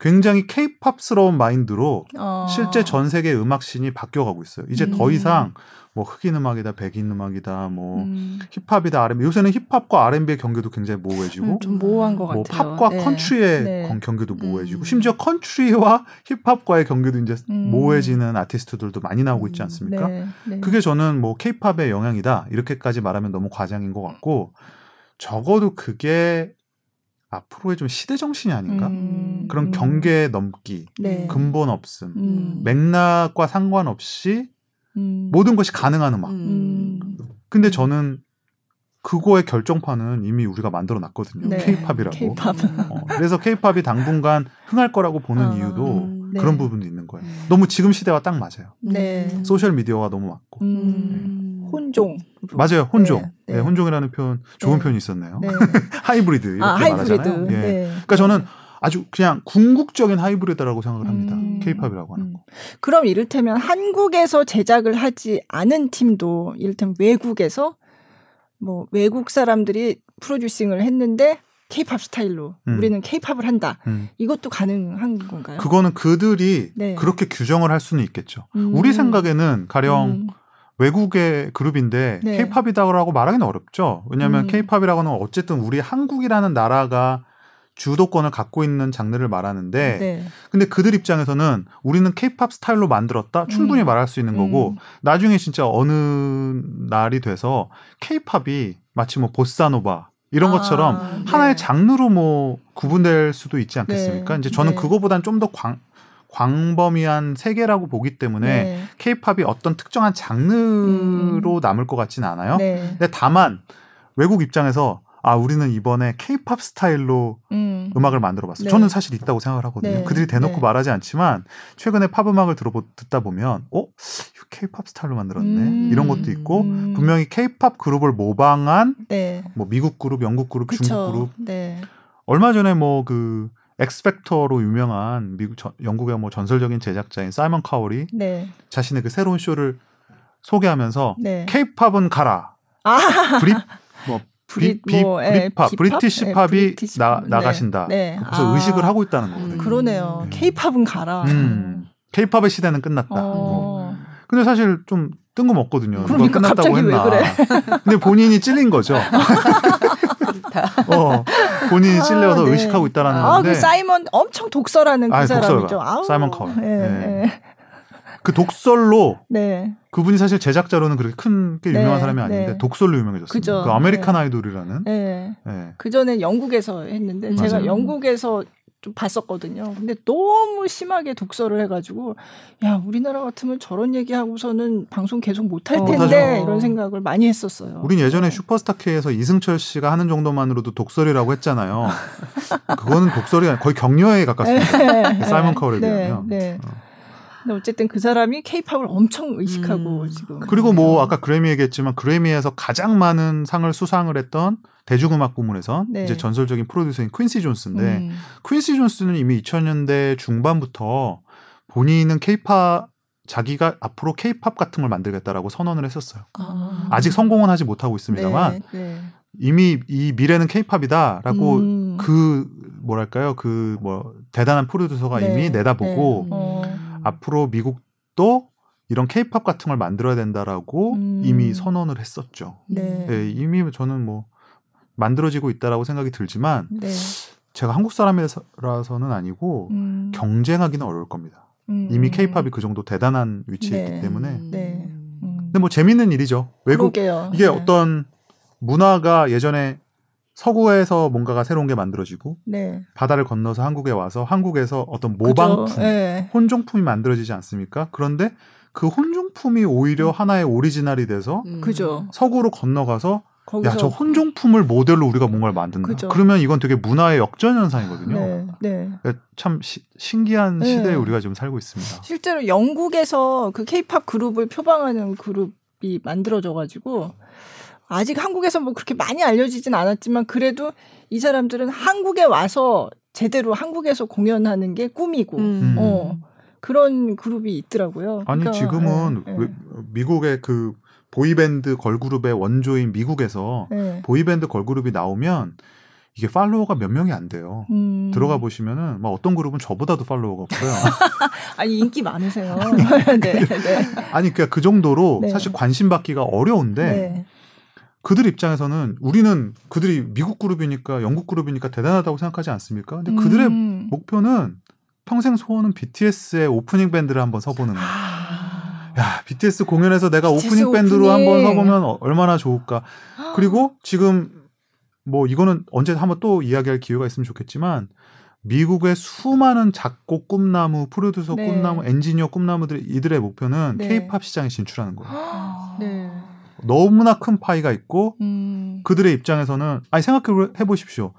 굉장히 케이팝스러운 마인드로 어. 실제 전 세계 음악씬이 바뀌어가고 있어요. 이제 음. 더 이상 뭐 흑인 음악이다, 백인 음악이다, 뭐 음. 힙합이다, R&B. 요새는 힙합과 R&B의 경계도 굉장히 모호해지고 음, 좀 모호한 것 뭐 같아요. 팝과 네. 컨트리의 네. 경계도 모호해지고 음. 심지어 컨트리와 힙합과의 경계도 이제 음. 모호해지는 아티스트들도 많이 나오고 있지 음. 않습니까? 네. 네. 그게 저는 뭐 케이팝의 영향이다 이렇게까지 말하면 너무 과장인 것 같고 적어도 그게 앞으로의 좀 시대 정신이 아닌가? 음, 그런 경계 넘기, 네. 근본 없음, 음. 맥락과 상관없이 음. 모든 것이 가능한 음악. 음. 근데 저는 그거의 결정판은 이미 우리가 만들어 놨거든요. 네. 케이팝이라고. K-팝. 어, 그래서 케이팝이 당분간 흥할 거라고 보는 아, 이유도 네. 그런 부분도 있는 거예요. 음. 너무 지금 시대와 딱 맞아요. 네. 소셜 미디어가 너무 맞고. 음. 네. 혼종. 맞아요. 혼종. 네, 네. 네 혼종이라는 표현 좋은 표현이 있었네요. 하이브리드 이렇게 아, 말하잖아요. 예. 그러니까 저는 아주 그냥 궁극적인 하이브리드라고 생각을 합니다. 음. 케이팝이라고 하는 거. 음. 그럼 이를테면 한국에서 제작을 하지 않은 팀도 이를테면 외국에서 뭐 외국 사람들이 프로듀싱을 했는데 케이팝 스타일로 음. 우리는 케이팝을 한다. 음. 이것도 가능한 건가요? 그거는 그들이 네. 그렇게 규정을 할 수는 있겠죠. 음. 우리 생각에는 가령 음. 외국의 그룹인데 네. 케이팝이다라고 말하기는 어렵죠. 왜냐하면 음. 케이팝이라고는 어쨌든 우리 한국이라는 나라가 주도권을 갖고 있는 장르를 말하는데 네. 근데 그들 입장에서는 우리는 케이팝 스타일로 만들었다 충분히 음. 말할 수 있는 거고 음. 나중에 진짜 어느 날이 돼서 케이팝이 마치 뭐 보사노바 이런 아, 것처럼 네. 하나의 장르로 뭐 구분될 수도 있지 않겠습니까? 네. 이제 저는 네. 그거보단 좀더 광범위한 세계라고 보기 때문에 케이팝이 네. 어떤 특정한 장르로 음. 남을 것 같지는 않아요. 네. 근데 다만 외국 입장에서 아 우리는 이번에 케이팝 스타일로 음. 악을 만들어 봤어요. 네. 저는 사실 있다고 생각을 하거든요. 네. 그들이 대놓고 네. 말하지 않지만 최근에 팝 음악을 들어 듣다 보면 어 케이팝 스타일로 만들었네 음. 이런 것도 있고 음. 분명히 케이팝 그룹을 모방한 네. 뭐 미국 그룹, 영국 그룹, 그쵸. 중국 그룹 네. 얼마 전에 뭐그 엑스 팩터로 유명한 미국 저, 영국의 뭐 전설적인 제작자인 사이먼 코웰이 네. 자신의 그 새로운 쇼를 소개하면서 케이팝은 가라. 아. 브리 뭐 브리, 비, 뭐, 비, 예, 팝 British 예, 팝이 British 나, 네. 나가신다. 네. 그래서 아. 의식을 하고 있다는 거거든요. 음, 그러네요. 케이팝은 가라. 음. 케이팝의 시대는 끝났다. 어. 근데 사실 좀 뜬금없거든요. 그러니까 끝났다고 했나. 그래? 근데 본인이 찔린 거죠. 어, 본인이 찔려서 아, 네. 의식하고 있다라는 아, 건데. 그 사이먼 엄청 독설하는 그 아, 사람이죠. 아우. 사이먼 코웰. 네, 네. 그 독설로 네. 그분이 사실 제작자로는 그렇게 큰 게 유명한 네, 사람이 아닌데 네. 독설로 유명해졌어요. 그죠. 그 아메리칸 네. 아이돌이라는. 네. 네. 그 전에 영국에서 했는데 맞아요. 제가 영국에서 좀 봤었거든요. 근데 너무 심하게 독설을 해가지고 야 우리나라 같으면 저런 얘기하고서는 방송 계속 못할 어, 텐데 어, 이런 생각을 많이 했었어요. 우린 예전에 네. 슈퍼스타 K에서 이승철 씨가 하는 정도만으로도 독설이라고 했잖아요. 그거는 독설이 아니라 거의 격려에 가깝습니다. 네. 사이먼 카울에 비하면. 네. 어. 근데 어쨌든 그 사람이 케이팝을 엄청 의식하고 음. 지금. 그리고 뭐 아까 그래미 얘기했지만 그래미에서 가장 많은 상을 수상을 했던 대중음악 부문에서 네. 이제 전설적인 프로듀서인 퀸시 존스인데 음. 퀸시 존스는 이미 2000년대 중반부터 본인은 케이팝 자기가 앞으로 케이팝 같은 걸 만들겠다라고 선언을 했었어요. 아. 직 성공은 하지 못하고 있습니다만 네, 네. 이미 이 미래는 케이팝이다라고 음. 그 뭐랄까요 그 뭐 대단한 프로듀서가 네. 이미 내다보고 네. 어. 앞으로 미국도 이런 케이팝 같은 걸 만들어야 된다라고 음. 이미 선언을 했었죠. 네. 네. 이미 저는 뭐 만들어지고 있다라고 생각이 들지만 네. 제가 한국 사람이라서는 아니고 음. 경쟁하기는 어려울 겁니다. 음. 이미 케이팝이 그 정도 대단한 위치에 네. 있기 때문에. 네. 음. 근데 뭐 재밌는 일이죠. 외국 그러게요. 이게 네. 어떤 문화가 예전에 서구에서 뭔가가 새로운 게 만들어지고 네. 바다를 건너서 한국에 와서 한국에서 어떤 모방품, 네. 혼종품이 만들어지지 않습니까? 그런데 그 혼종품이 오히려 음. 하나의 오리지널이 돼서 음. 서구로 건너가서 야 저 혼종품을 모델로 우리가 뭔가를 만든다. 그죠. 그러면 이건 되게 문화의 역전 현상이거든요. 네. 네. 그러니까 참 시, 신기한 네. 시대에 우리가 지금 살고 있습니다. 실제로 영국에서 그 케이팝 그룹을 표방하는 그룹이 만들어져 가지고 아직 한국에서 뭐 그렇게 많이 알려지진 않았지만 그래도 이 사람들은 한국에 와서 제대로 한국에서 공연하는 게 꿈이고 음. 어 그런 그룹이 있더라고요. 아니 그러니까, 지금은 네, 네. 미국의 그 보이밴드 걸그룹의 원조인 미국에서 네. 보이밴드 걸그룹이 나오면 이게 팔로워가 몇 명이 안 돼요. 음. 들어가 보시면은 막 어떤 그룹은 저보다도 팔로워가 없고요. 아니 인기 많으세요. 네, 네. 아니 그러니까 그 정도로 네. 사실 관심 받기가 어려운데 네. 그들 입장에서는 우리는 그들이 미국 그룹이니까 영국 그룹이니까 대단하다고 생각하지 않습니까? 근데 그들의 음. 목표는 평생 소원은 BTS의 오프닝 밴드를 한번 서보는 거야. 아. 야, BTS 공연에서 내가 BTS 오프닝 밴드로 오프닝. 한번 서보면 얼마나 좋을까. 그리고 지금 뭐 이거는 언제 한번 또 이야기할 기회가 있으면 좋겠지만 미국의 수많은 작곡 꿈나무, 프로듀서 네. 꿈나무, 엔지니어 꿈나무들 이들의 목표는 네. 네. 시장에 진출하는 거예요. 네. 너무나 큰 파이가 있고 음. 그들의 입장에서는 아니 생각해 보십시오.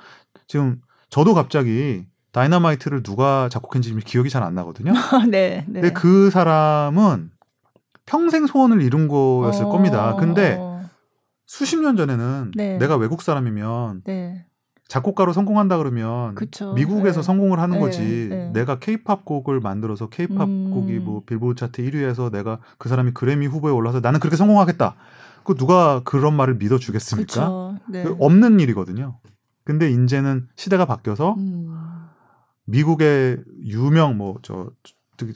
지금 저도 갑자기 다이너마이트를 누가 작곡했는지 기억이 잘 안 나거든요. 네, 네. 근데 그 사람은 평생 소원을 이룬 거였을 어, 겁니다. 근데 수십 년 전에는 네. 내가 외국 사람이면 네. 작곡가로 성공한다 그러면 그쵸. 미국에서 네. 성공을 하는 네. 거지. 네. 내가 케이팝 곡을 만들어서 케이팝 음. 곡이 뭐 빌보드 차트 1위에서 내가 그 사람이 그래미 후보에 올라서 나는 그렇게 성공하겠다. 그 누가 그런 말을 믿어주겠습니까? 네. 그 없는 일이거든요. 근데 이제는 시대가 바뀌어서 음. 미국의 유명 뭐저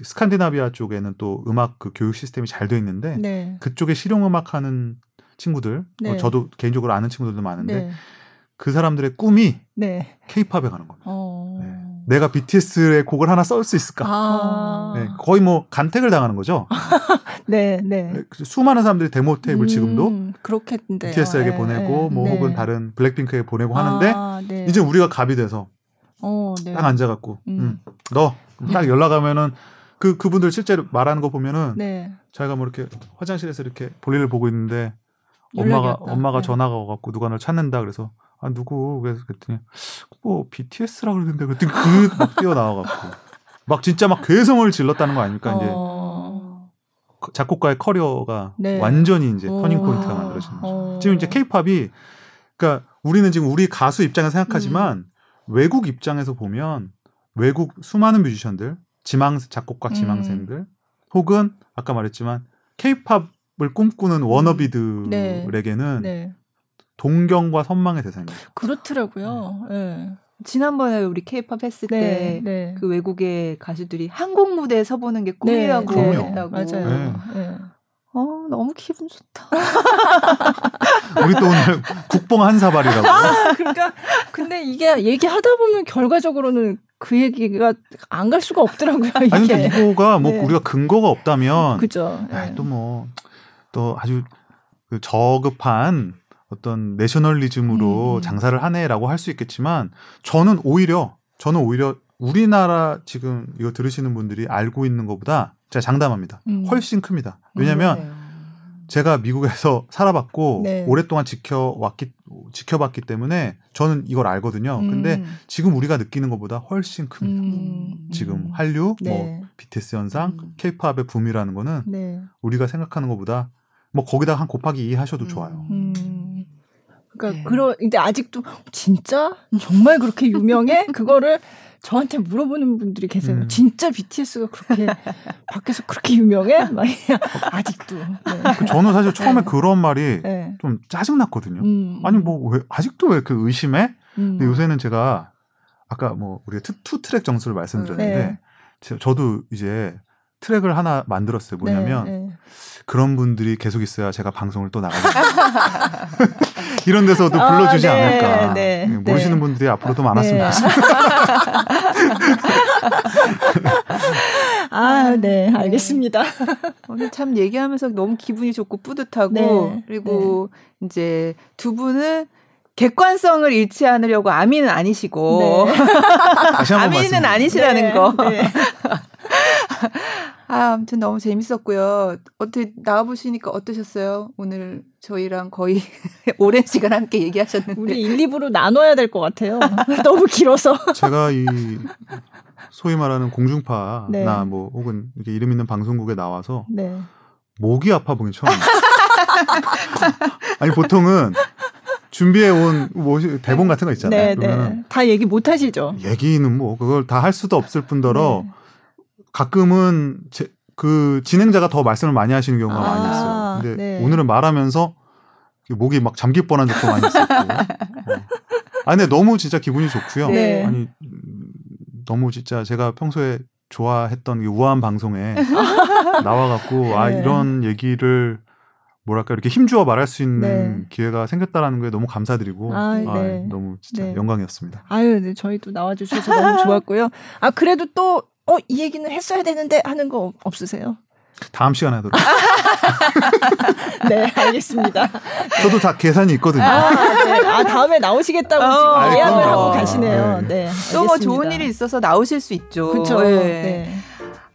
스칸디나비아 쪽에는 또 음악 그 교육 시스템이 잘 돼 있는데 네. 그쪽에 실용 음악 하는 친구들 네. 어, 저도 개인적으로 아는 친구들도 많은데 네. 그 사람들의 꿈이 네. 케이팝에 가는 겁니다. 어... 네. 내가 BTS의 곡을 하나 써수 있을까? 아... 네, 거의 뭐 간택을 당하는 거죠. 네, 네, 네. 수많은 사람들이 데모 테이블 음, 지금도 그렇겠는데요. BTS에게 네, 보내고 뭐 혹은 다른 블랙핑크에게 보내고 하는데 아, 이제 우리가 갑이 돼서 어, 딱 앉아갖고 음. 음, 너딱 연락하면은 그 그분들 실제로 말하는 거 보면은 네. 자기가 뭐 이렇게 화장실에서 이렇게 볼일을 보고 있는데 엄마가 엄마가 네. 전화가 와갖고 누가 널 찾는다 그래서 아 누구 그래서 그랬더니 뭐 BTS라 그러는데 그랬더니 그막 뛰어 나와갖고 막 진짜 막 괴성을 질렀다는 거 아닙니까 이제 어... 작곡가의 커리어가 네. 완전히 이제 터닝 포인트가 만들어지는 거죠. 어... 지금 이제 케이팝이 그러니까 우리는 지금 우리 가수 입장에서 생각하지만 음. 외국 입장에서 보면 외국 수많은 뮤지션들 지망 작곡가 음. 지망생들 음. 혹은 아까 말했지만 케이팝을 꿈꾸는 워너비들에게는 네. 네. 동경과 선망의 대상입니다. 그렇더라고요. 네. 네. 지난번에 우리 케이팝 했을 네, 때그 네. 외국의 가수들이 한국 무대에 서보는 게 꿈이라고 네, 했다고. 맞아요. 네. 어, 너무 기분 좋다. 우리 또 오늘 국뽕 한 사발이라고. 아, 그러니까 근데 이게 얘기하다 보면 결과적으로는 그 얘기가 안 갈 수가 없더라고요. 이게. 아니 근데 이거가 뭐 네. 우리가 근거가 없다면 그죠. 네. 또뭐또 뭐, 아주 그 저급한 어떤 내셔널리즘으로 음. 장사를 하네라고 할 수 있겠지만 저는 오히려 저는 오히려 우리나라 지금 이거 들으시는 분들이 알고 있는 것보다 제가 장담합니다. 음. 훨씬 큽니다. 왜냐하면 음, 제가 미국에서 살아봤고 네. 오랫동안 지켜왔기 지켜봤기 때문에 저는 이걸 알거든요. 음. 근데 지금 우리가 느끼는 것보다 훨씬 큽니다. 음. 지금 한류, 뭐 네. 뭐 BTS 현상, 음. K-팝의 붐이라는 거는 네. 우리가 생각하는 것보다 뭐 거기다 한 곱하기 2 하셔도 좋아요. 음. 그러니까 네. 그러 근데 아직도 진짜 정말 그렇게 유명해? 그거를 저한테 물어보는 분들이 계세요. 음. 진짜 BTS가 그렇게 밖에서 그렇게 유명해? 막 아직도. 네. 그 저는 사실 처음에 네. 그런 말이 네. 좀 짜증 났거든요. 음. 아니 뭐 왜 아직도 왜 그 의심해? 음. 근데 요새는 제가 아까 뭐 우리가 투, 투 트랙 정수를 말씀드렸는데 네. 저도 이제 트랙을 하나 만들었어요. 뭐냐면 네, 네. 그런 분들이 계속 있어야 제가 방송을 또 나가게 이런 데서도 아, 불러주지 아, 네, 않을까. 네, 네, 모르시는 분들이 앞으로도 많았으면 네. 좋겠습니다. 아, 네, 알겠습니다. 오늘 참 얘기하면서 너무 기분이 좋고 뿌듯하고 그리고 이제 두 분은 객관성을 잃지 않으려고 아미는 아니시고 아미는 아니시라는 거. 아, 아무튼 너무 재밌었고요. 어떻게 나와보시니까 어떠셨어요? 오늘 저희랑 거의 오랜 시간 함께 얘기하셨는데. 우리 1, 2부로 나눠야 될 것 같아요. 너무 길어서. 제가 이 소위 말하는 공중파나 네. 뭐 혹은 이렇게 이름 있는 방송국에 나와서 네. 목이 아파 보긴 처음이에요. 아니 보통은 준비해 온 뭐 대본 같은 거 있잖아요. 네, 네. 다 얘기 못 하시죠. 얘기는 뭐 그걸 다 할 수도 없을 뿐더러 네. 가끔은 제, 그 진행자가 더 말씀을 많이 하시는 경우가 아, 많이 있어요. 근데 네. 오늘은 말하면서 목이 막 잠길 뻔한 적도 많이 있었고. 어. 아 근데 너무 진짜 기분이 좋고요. 네. 아니 너무 진짜 제가 평소에 좋아했던 우아한 방송에 나와갖고 아 네. 이런 얘기를 뭐랄까 이렇게 힘주어 말할 수 있는 네. 기회가 생겼다라는 거에 너무 감사드리고 아, 아 네. 너무 진짜 네. 영광이었습니다. 아유, 네, 저희도 나와주셔서 너무 좋았고요. 아 그래도 또 어, 이 얘기는 했어야 되는데 하는 거 없으세요? 다음 시간에 하도록. 네, 알겠습니다. 저도 다 계산이 있거든요. 아, 네. 아 다음에 나오시겠다고 어, 예약을 하고 가시네요. 네. 또뭐 좋은 일이 있어서 나오실 수 있죠. 그렇죠. 네.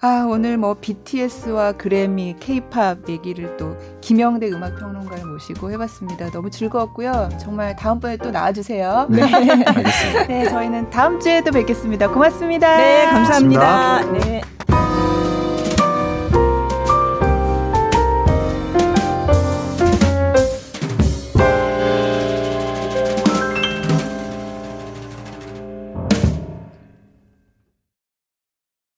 네. 아, 오늘 뭐 BTS와 그래미, 케이팝 얘기를 또 김영대 음악 평론가를 모시고 해 봤습니다. 너무 즐거웠고요. 정말 다음번에 또 나와 주세요. 네, 알겠습니다. 네, 저희는 다음 주에도 뵙겠습니다. 고맙습니다. 네, 감사합니다. 고맙습니다. 네.